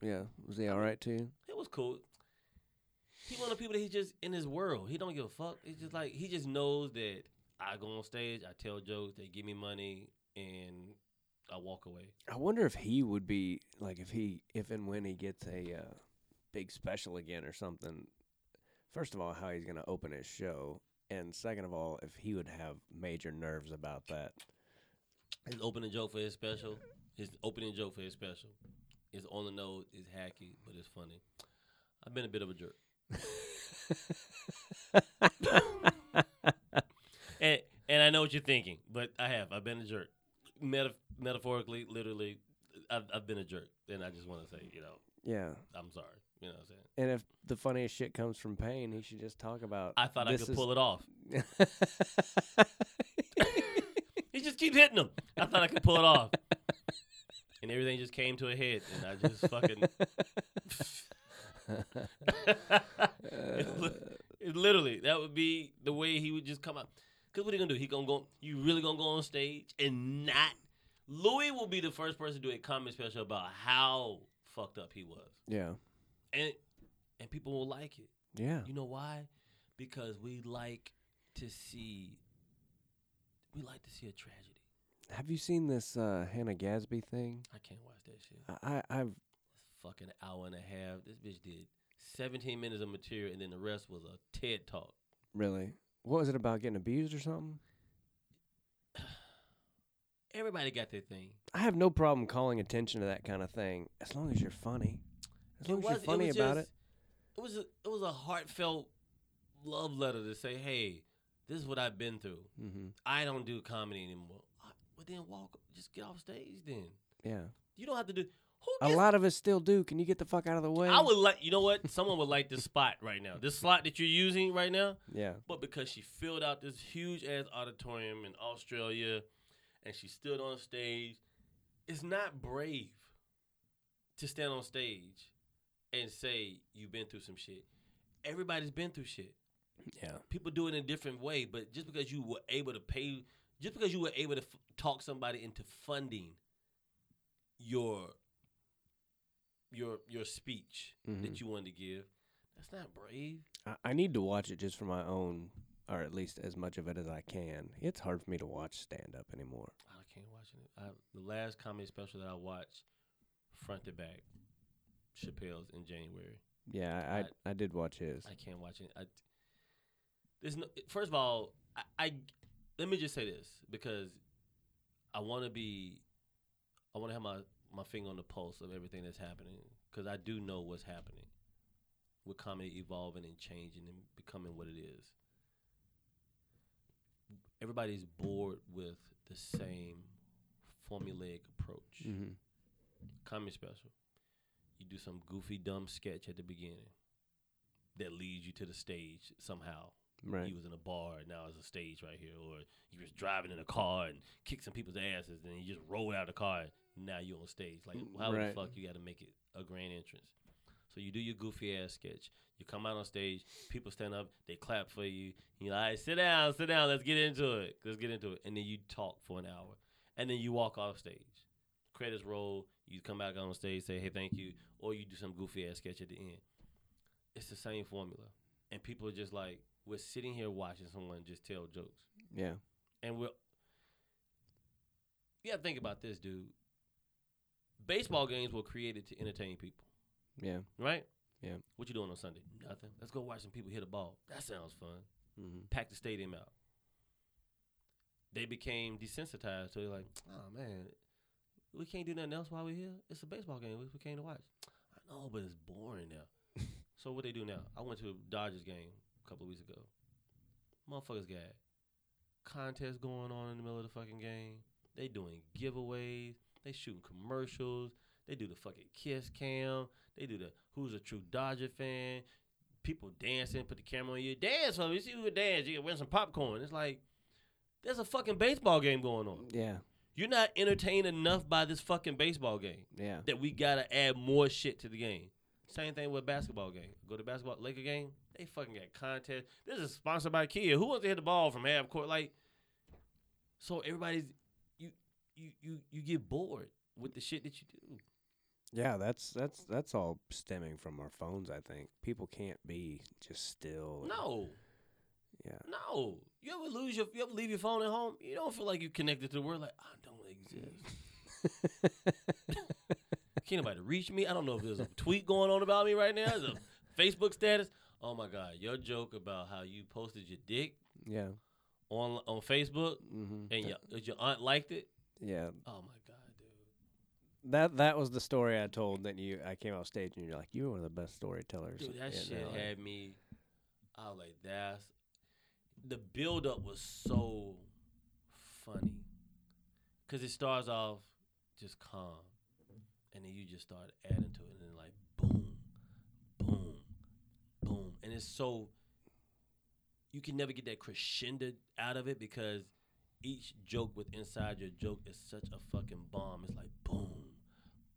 Yeah. Was he all right to you? it was cool. He one of the people that he's just in his world. He don't give a fuck. He's just like he just knows that I go on stage, I tell jokes, they give me money, and I walk away. I wonder if he would be like if he if and when he gets a uh, big special again or something. First of all, how he's going to open his show, and second of all, if he would have major nerves about that. His opening joke for his special, his opening joke for his special, is on the nose, is hacky, but it's funny. I've been a bit of a jerk. and and I know what you're thinking, but I have. I've been a jerk. Meta- metaphorically, literally, I've, I've been a jerk. And I just want to say, you know, Yeah. I'm sorry. You know what I'm saying? And if the funniest shit comes from pain, he should just talk about. I thought I could is- pull it off. He just keeps hitting them. I thought I could pull it off. And everything just came to a head. And I just fucking. it, li- it literally, that would be the way he would just come out. Because what he gonna do? He gonna go, you really gonna go on stage and not. Louis will be the first person to do a comedy special about how fucked up he was. yeah. And and people will like it. Yeah. You know why? Because we like to see we like to see a tragedy. Have you seen this uh, Hannah Gadsby thing? I can't watch that shit. I, I've fucking hour and a half. This bitch did 17 minutes of material and then the rest was a TED talk. really. What was it about getting abused or something? Everybody got their thing. I have no problem calling attention to that kind of thing as long as you're funny. As long as you're it funny was about just- it. It was a, it was a heartfelt love letter to say, "Hey, this is what I've been through. Mm-hmm. I don't do comedy anymore." But then walk, just get off stage. Then Yeah. you don't have to do. Who A lot of us still do. Can you get the fuck out of the way? I would like, you know what? Someone would like this spot right now. This slot that you're using right now, Yeah. but because she filled out this huge ass auditorium in Australia and she stood on stage, it's not brave to stand on stage and say you've been through some shit. Everybody's been through shit. Yeah. People do it in a different way, but just because you were able to pay, just because you were able to f- talk somebody into funding your your your speech Mhm. that you wanted to give, that's not brave. I, I need to watch it just for my own, or at least as much of it as I can. It's hard for me to watch stand up anymore. I can't watch it. I, the last comedy special that I watched, front to back, Chappelle's in January. Yeah, I I, I did watch his. I can't watch it. I, there's no. First of all, I, I let me just say this because I want to be, I want to have my my finger on the pulse of everything that's happening because I do know what's happening with comedy evolving and changing and becoming what it is. Everybody's bored with the same formulaic approach. mm-hmm. Comedy special. You do some goofy, dumb sketch at the beginning that leads you to the stage somehow. Right. You was in a bar, and now it's a stage right here, or you was driving in a car and kicked some people's asses, and you just rolled out of the car. And now you on stage. Like how Right. the fuck you got to make it a grand entrance? So you do your goofy ass sketch. You come out on stage, people stand up, they clap for you. You're like, sit down, sit down, let's get into it. Let's get into it. And then you talk for an hour. And then you walk off stage. Credits roll, you come back on stage, say, hey, thank you. Or you do some goofy ass sketch at the end. It's the same formula. And people are just like, we're sitting here watching someone just tell jokes. Yeah. And we're gotta think about this, dude. Baseball games were created to entertain people, Yeah. right? Yeah. What you doing on Sunday? Nothing. Let's go watch some people hit a ball. That sounds fun. Mm-hmm. Pack the stadium out. They became desensitized. So they're like, oh man, we can't do nothing else while we're here. It's a baseball game. We we came to watch. I know, but it's boring now. so what they do now? I went to a Dodgers game a couple of weeks ago. Motherfuckers got contests going on in the middle of the fucking game. They doing giveaways. They shooting commercials. They do the fucking kiss cam. They do the who's a true Dodger fan. People dancing, put the camera on you. Dance for me. See who dance. You can win some popcorn. It's like there's a fucking baseball game going on. Yeah. You're not entertained enough by this fucking baseball game Yeah. that we gotta add more shit to the game. Same thing with basketball game. Go to basketball Laker game. They fucking got contest. This is sponsored by Kia. Who wants to hit the ball from half court? Like, so everybody's you you you you get bored with the shit that you do. Yeah, that's that's that's all stemming from our phones. I think people can't be just still. No, Yeah. no. You ever lose your? You ever leave your phone at home? You don't feel like you're connected to the world. Like I don't exist. Can't nobody reach me. I don't know if there's a tweet going on about me right now. There's a Facebook status. Oh my God, your joke about how you posted your dick Yeah. on on Facebook Mm-hmm. and your, your aunt liked it. yeah. Oh my God, dude. That that was the story I told. That you I came off stage and you're like, you were one of the best storytellers. Dude, that shit LA." had me. I was like, that's the build up was so funny because it starts off just calm, and then you just start adding to it, and then like boom, boom, boom, and it's so you can never get that crescendo out of it because each joke with inside your joke is such a fucking bomb. It's like boom,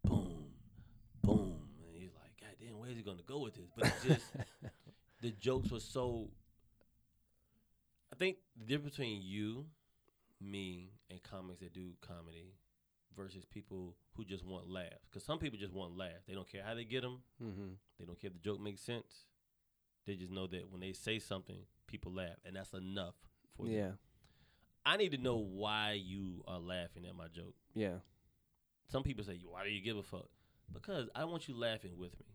boom, boom, and he's like, God damn, where's he gonna go with this? But it's just the jokes were so. I think the difference between you, me, and comics that do comedy versus people who just want laughs. Because some people just want laughs. They don't care how they get them. Mm-hmm. They don't care if the joke makes sense. They just know that when they say something, people laugh, and that's enough for them. Yeah. I need to know why you are laughing at my joke. Yeah. Some people say, "Why do you give a fuck?" Because I want you laughing with me.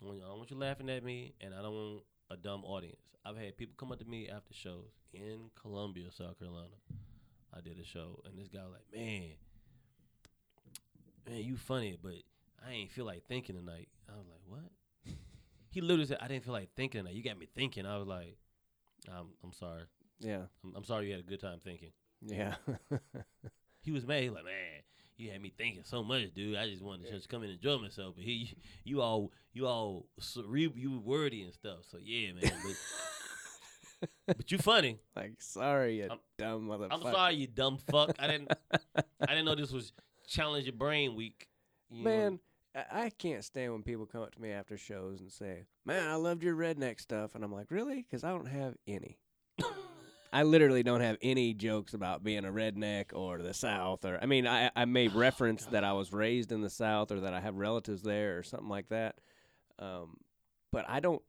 I I don't want you laughing at me, and I don't want a dumb audience. I've had people come up to me after shows in Columbia, South Carolina. I did a show, and this guy was like, "Man, man, you funny, but I ain't feel like thinking tonight." I was like, "What?" he literally said, "I didn't feel like thinking tonight. You got me thinking." I was like, "I'm, I'm sorry. Yeah. I'm, I'm sorry you had a good time thinking." Yeah. He was mad. He was like, man, you had me thinking so much, dude. I just wanted to just come in and enjoy myself. But he, you all, you all, cere- you wordy and stuff. So yeah, man. But, but you funny. like, sorry, you I'm- dumb motherfucker. I'm sorry, you dumb fuck. I didn't, I didn't know this was challenge your brain week. You? Man, I I can't stand when people come up to me after shows and say, "Man, I loved your redneck stuff," and I'm like, "Really?" Because I don't have any. I literally don't have any jokes about being a redneck or the South, or I mean, I I may reference that I was raised in the South or that I have relatives there or something like that, um, but I don't,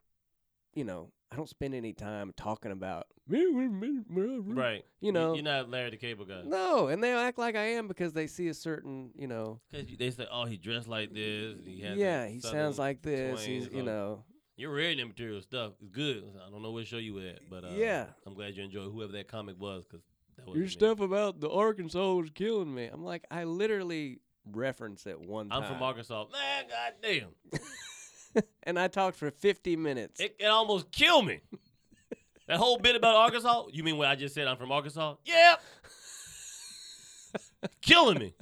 you know, I don't spend any time talking about right? You know, you're not Larry the Cable Guy. no, and they act like I am because they see a certain, you know, Cause they say, oh, he dressed like this. He yeah, he sounds like this. He's, you know, You're reading that material stuff. It's good. I don't know what show you at, but uh, Yeah. I'm glad you enjoyed whoever that comic was because that was your stuff about the Arkansas was killing me. I'm like, I literally reference it one time. I'm from Arkansas. Man, goddamn, and I talked for 50 minutes. it, it almost killed me. that whole bit about Arkansas. You mean what I just said? I'm from Arkansas. Yep. Killing me.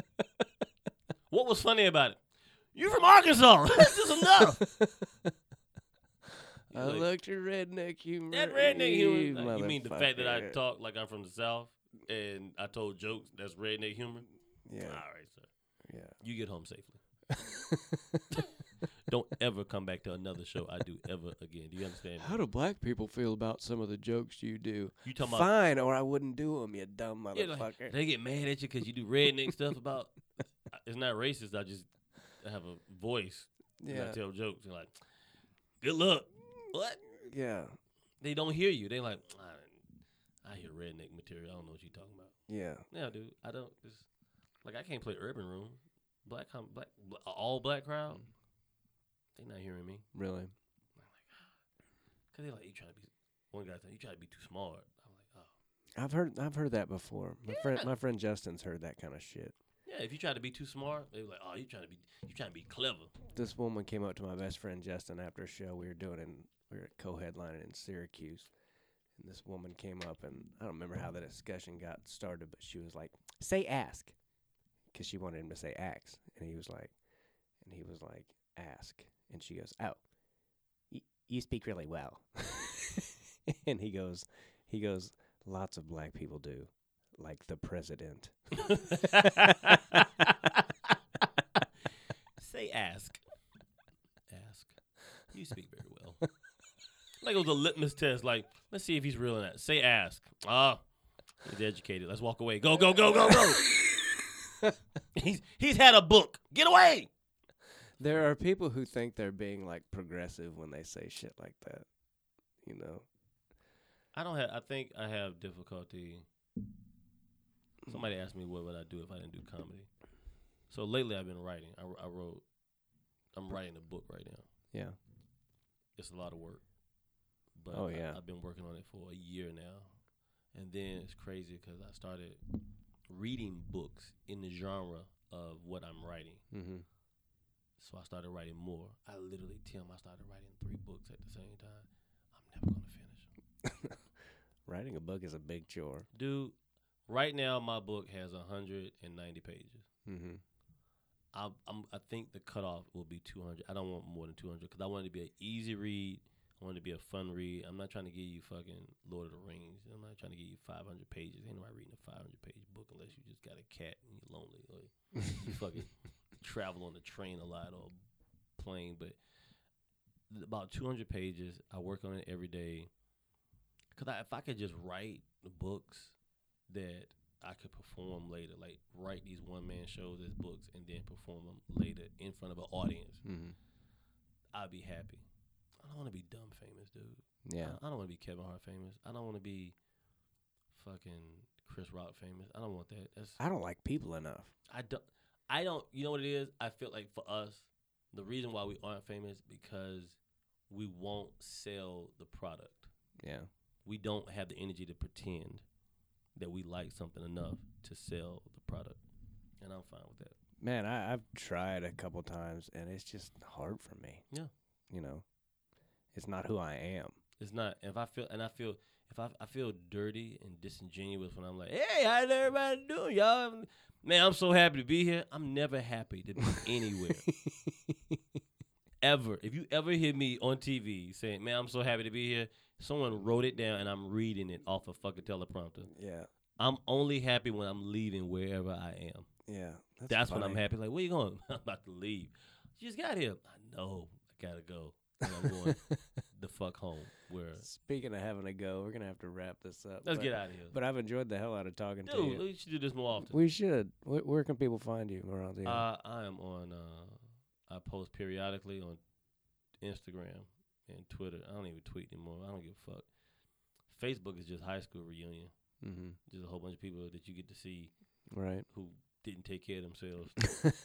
What was funny about it? You're from Arkansas? This is enough. I Like, looked your redneck humor. That redneck you humor. Like, you mean the fact that I talk like I'm from the South and I told jokes? That's redneck humor. Yeah, All right, sir. Yeah. You get home safely. Don't ever come back to another show I do ever again. Do you understand? How do black people feel about some of the jokes you do? You talking about Fine, or I wouldn't do them, you dumb Yeah, like, motherfucker. they get mad at you because you do redneck stuff about. It's not racist. I just have a voice. And I tell jokes. They're like, "Good luck." What? yeah, They don't hear you. They like, I, I hear redneck material. I don't know what you're talking about. yeah. Yeah, dude. I don't. It's, like I can't play urban room. Black, black, all black crowd. Mm. They not hearing me. Really? Ah. Cause they like you trying to be. One guy said you try to be too smart. I'm like, oh, I've heard I've heard that before. My friend my friend Justin's heard that kind of shit. yeah. If you try to be too smart, they're like, oh, you trying to be, you trying to be clever. This woman came up to my best friend Justin after a show we were doing in we were co-headlining in Syracuse. And this woman came up and I don't remember how the discussion got started, but she was like, "Say ask." Cuz she wanted him to say ax, and he was like and he was like, "Ask." And she goes, "Oh. Y- you speak really well." and he goes he goes, "Lots of black people do." Like the president. Say ask. Ask. You speak very well. like it was a litmus test. Like, let's see if he's real in that. Say ask. Ah, he's educated. Let's walk away. Go, go, go, go, go. he's he's had a book. Get away. There are people who think they're being like progressive when they say shit like that. You know. I don't have. I think I have difficulty. Somebody asked me what would I do if I didn't do comedy. So lately I've been writing. I, I wrote. I'm writing a book right now. Yeah. It's a lot of work. But Oh, I- yeah. I've been working on it for a year now. And then it's crazy because I started reading books in the genre of what I'm writing. Mm-hmm. So I started writing more. I literally, Tim, I started writing three books at the same time. I'm never going to finish. Writing a book is a big chore. Dude, right now my book has 190 pages. Mm-hmm. I, I'm, I think the cutoff will be 200. I don't want more than 200 because I want it to be an easy read. I want it to be a fun read. I'm not trying to give you fucking Lord of the Rings. I'm not trying to give you 500 pages. Ain't nobody reading a 500 page book unless you just got a cat and you're lonely or you fucking travel on the train a lot or plane. But about 200 pages. I work on it every day. Cause I, if I could just write the books that I could perform later, like write these one man shows as books and then perform them later in front of an audience, Mm-hmm. I'd be happy. I don't want to be dumb famous, dude. Yeah. I, I don't want to be Kevin Hart famous. I don't want to be fucking Chris Rock famous. I don't want that. That's I don't like people enough. I don't. I don't. You know what it is? I feel like for us, the reason why we aren't famous because we won't sell the product. Yeah. We don't have the energy to pretend that we like something enough to sell the product, and I'm fine with that. Man, I, I've tried a couple times and it's just hard for me. Yeah. You know, it's not who I am. It's not. If I feel and I feel if I I feel dirty and disingenuous when I'm like, hey, how's everybody doing, y'all? Man, I'm so happy to be here. I'm never happy to be anywhere. ever. If you ever hear me on TV saying, "Man, I'm so happy to be here," someone wrote it down and I'm reading it off a fucking teleprompter. yeah. I'm only happy when I'm leaving wherever I am. Yeah. That's, when I'm happy. Like, where you going? I'm about to leave. You just got here. I know. I gotta go. I'm going the fuck home. Where? Speaking of having to go, we're gonna have to wrap this up. Let's but, get out of here. But I've enjoyed the hell out of talking to Dude, you. we should do this more often. We should. Where, where can people find you, Maronzio? Uh, I am on. Uh, I post periodically on Instagram and Twitter. I don't even tweet anymore. I don't give a fuck. Facebook is just high school reunion. mm-hmm. Just a whole bunch of people that you get to see Right. who didn't take care of themselves.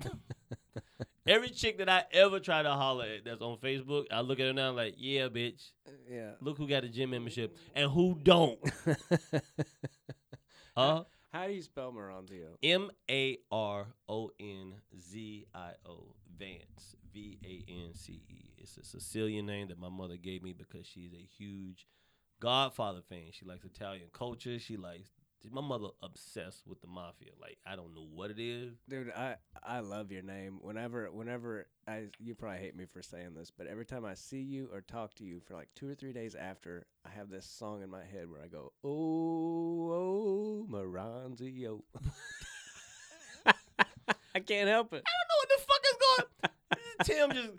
Every chick that I ever try to holler at that's on Facebook, I look at her now like, yeah, bitch. Uh, yeah. Look who got a gym membership and who don't. Huh? How do you spell Maronzio? M A R O N Z I O Vance V A N C E. It's a Sicilian name that my mother gave me because she's a huge Godfather fan. She likes Italian culture. She likes my mother obsessed with the mafia. Like I don't know what it is. Dude, I I love your name. Whenever whenever I you probably hate me for saying this, but every time I see you or talk to you for like two or three days after, I have this song in my head where I go, Oh, oh, Maronzio. I can't help it. I don't know what the fuck is going. Tim just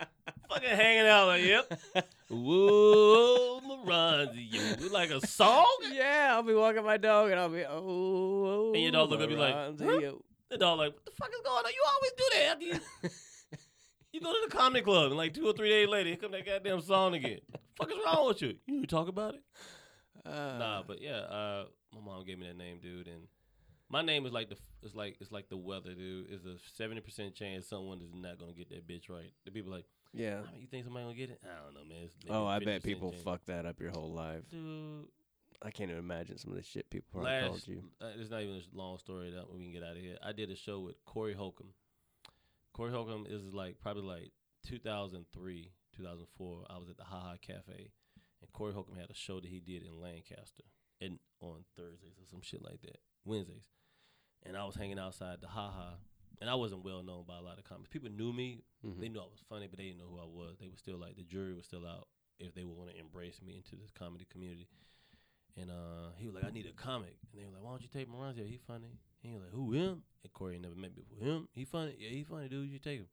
fucking hanging out like, yep. Whoa, Maronzio. You like a song? Yeah, I'll be walking my dog and I'll be oh. oh And your dog look up, be like, Maronzio." The dog like, what the fuck is going on? You always do that. After you, you go to the comedy club and like two or three days later, here come that goddamn song again. fuck is wrong with you? You talk about it? Uh, Nah, but yeah, uh, my mom gave me that name, dude, and my name is like the it's like it's like the weather, dude. It's a seventy percent chance someone is not gonna get that bitch right. The people like, yeah. "Ah, you think somebody gonna get it? I don't know, man. It's Oh, I bet people chance." fuck that up your whole life. Dude, I can't even imagine some of the shit people probably called you. uh, it's not even a long story that we can get out of here. I did a show with Corey Holcomb. Corey Holcomb is like probably like 2003, 2004. I was at the Haha Cafe, and Corey Holcomb had a show that he did in Lancaster, and on Thursdays or some shit like that, Wednesdays. And I was hanging outside the Haha, and I wasn't well known by a lot of comics. People knew me, Mhm. they knew I was funny, but they didn't know who I was. They were still like the jury was still out if they were going to embrace me into this comedy community. And uh, he was like, I need a comic. And they were like, Why don't you take Maronzio? He funny. And he was like, Who him? And Corey never met before. Him? He funny? Yeah, he funny, dude. You take him.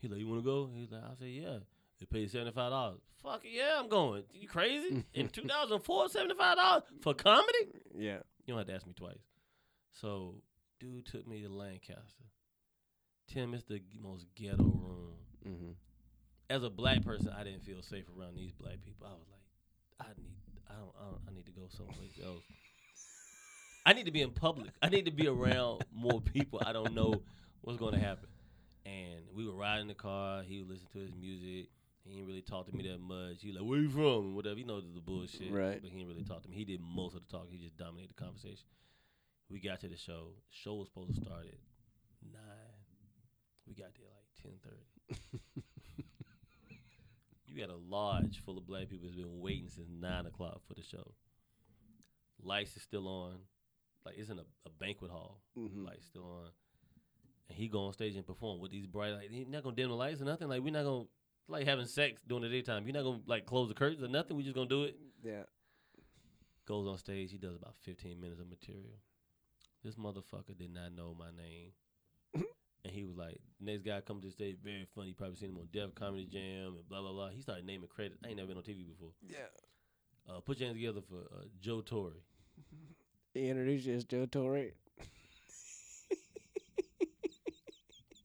He like, You wanna go? He's like, I said, Yeah. They paid seventy five dollars. Fuck yeah, I'm going. You crazy? In 2004, 75 dollars for comedy? Yeah. You don't have to ask me twice. So, dude took me to Lancaster. Tim, it's the most ghetto room Mm-hmm. as a black person, I didn't feel safe around these black people. I was like, I need, I don't, I, don't, I need to go someplace else. I need to be in public. I need to be around more people. I don't know what's going to happen. And we were riding the car. He would listen to his music. He didn't really talk to me that much. He was like, where you from? Whatever. You know the bullshit. Right. But he didn't really talk to me. He did most of the talk. He just dominated the conversation. We got to the show. Show was supposed to start at nine. We got there like ten thirty. You got a lodge full of black people that's been waiting since nine o'clock for the show. Lights is still on. Like it's in a, a banquet hall. Mhm. Lights still on. And he go on stage and perform with these bright lights. He's not gonna dim the lights or nothing. Like we're not gonna like having sex during the daytime. You're not gonna like close the curtains or nothing. We just gonna do it. Yeah. Goes on stage. He does about 15 minutes of material. This motherfucker did not know my name. and he was like, next guy come to the stage, very funny. You probably seen him on Def Comedy Jam and blah, blah, blah. He started naming credits. I ain't never been on TV before. Yeah. Uh, put your hands together for uh, Joe Torre. He introduced you as Joe Torre.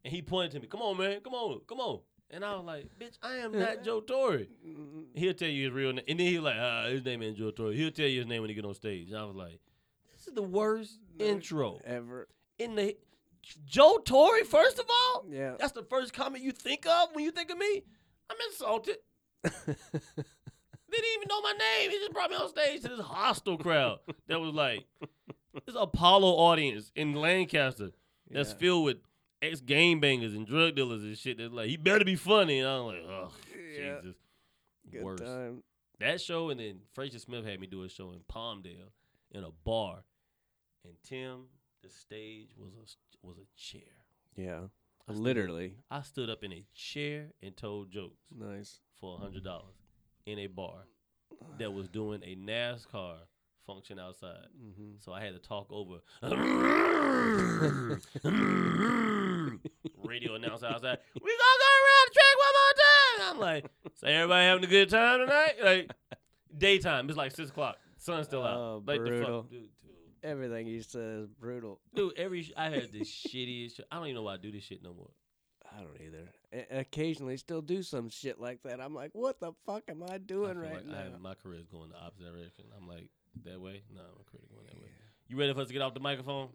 And he pointed to me, come on, man, come on, come on. And I was like, bitch, I am not Joe Torre. He'll tell you his real name. And then he was like, ah, his name ain't Joe Torre. He'll tell you his name when he get on stage. And I was like, this is the worst intro. Ever. In the Joe Torre, first of all? Yeah. That's the first comment you think of when you think of me? I'm insulted. Didn't even know my name. He just brought me on stage to this hostile crowd that was like, this Apollo audience in Lancaster that's Yeah. filled with ex game bangers and drug dealers and shit. That's like, he better be funny. And I'm like, oh, Yeah. Jesus. Good Worse. time. That show, and then Fraser Smith had me do a show in Palmdale in a bar. And Tim, the stage was a, was a chair. Yeah. I stood- Literally. I stood up in a chair and told jokes Nice. for a hundred dollars in a bar that was doing a NASCAR function outside. Mm-hmm. So I had to talk over radio announcer outside. We gonna go around the track one more time. I'm like, so everybody having a good time tonight? Like daytime. It's like six o'clock. Sun's still out. Oh, like the brutal. fuck, dude, dude. Everything you said is brutal. Dude, every I had this shittiest. Shit. I don't even know why I do this shit no more. I don't either. Occasionally, still do some shit like that. I'm like, what the fuck am I I doing feel right like I now? have, my career is going the opposite direction. I'm like that way. No, my career going that way. You ready for us to get off the microphone?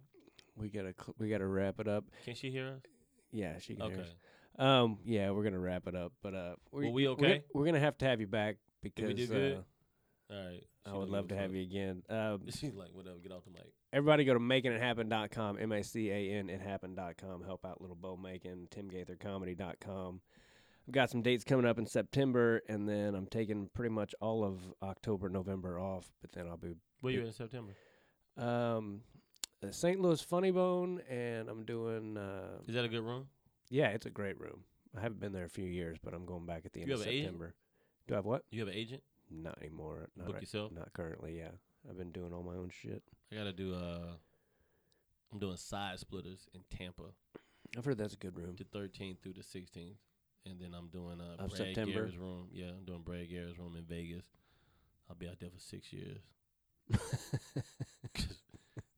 We gotta, we gotta wrap it up. Can she hear us? Yeah, she can hear Okay. us. Um, yeah, we're gonna wrap it up. But uh, we we're okay? gonna- We're, gonna have to have you back because we do good? uh, All right. I would love to have fuck. you again. Um, She's like, whatever. Get off the mic. everybody go to makingithappen.com, M A C A N ithappen.com. Help out Little Bo Making, timgaithercomedy.com. I've got some dates coming up in September, and then I'm taking pretty much all of October, November off. But then I'll be Where you in September? um, uh, St. Louis Funny Bone, and I'm doing. Uh, Is that a good room? yeah, it's a great room. I haven't been there a few years, but I'm going back at the end You of an agent? September. Do I have what? You have an agent? Not anymore. Not Book right- yourself? Not currently. Yeah, I've been doing all my own shit. I gotta do. Uh, I'm doing side splitters in Tampa. I've heard that's a good room. the 13th through the 16th, and then I'm doing uh, Of Brad September? Garrett's room. Yeah, I'm doing Brad Garrett's room in Vegas. I'll be out there for six years.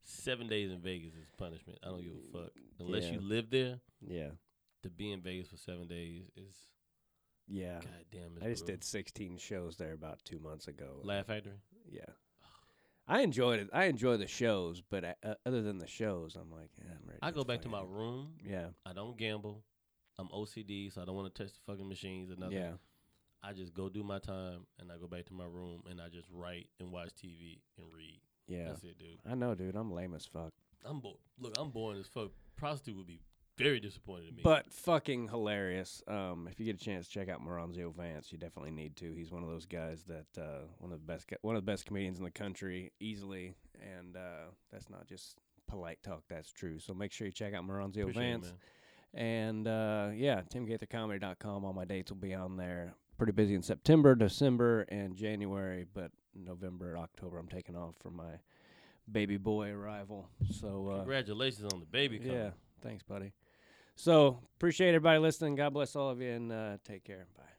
Seven days in Vegas is punishment. I don't give a fuck unless Yeah. you live there. yeah, To be in Vegas for seven days is yeah. goddamn. I just did 16 shows there about two months ago. Laugh Factory. Yeah. I enjoyed it. I enjoy the shows, but uh, uh, other than the shows, I'm like, yeah, I'm ready. I go back to my room. Yeah, I don't gamble. I'm OCD, so I don't want to touch the fucking machines or nothing. yeah. I just go do my time and I go back to my room and I just write and watch TV and read. Yeah. That's it, dude. I know, dude. I'm lame as fuck. I'm bored. Look, I'm boring as fuck. Prostitute would be very disappointed in me. But fucking hilarious. Um, if you get a chance, check out Maronzio Vance. You definitely need to. He's one of those guys that uh, one of the best one of the best comedians in the country, easily. And uh, that's not just polite talk. That's true. So make sure you check out Maronzio Appreciate Vance. man. And uh, yeah, timgaithercomedy.com. All my dates will be on there. Pretty busy in September, December, and January, but November, October, I'm taking off for my baby boy arrival. So uh, Congratulations on the baby coming. yeah, thanks, buddy. So appreciate everybody listening. God bless all of you, and uh, take care. Bye.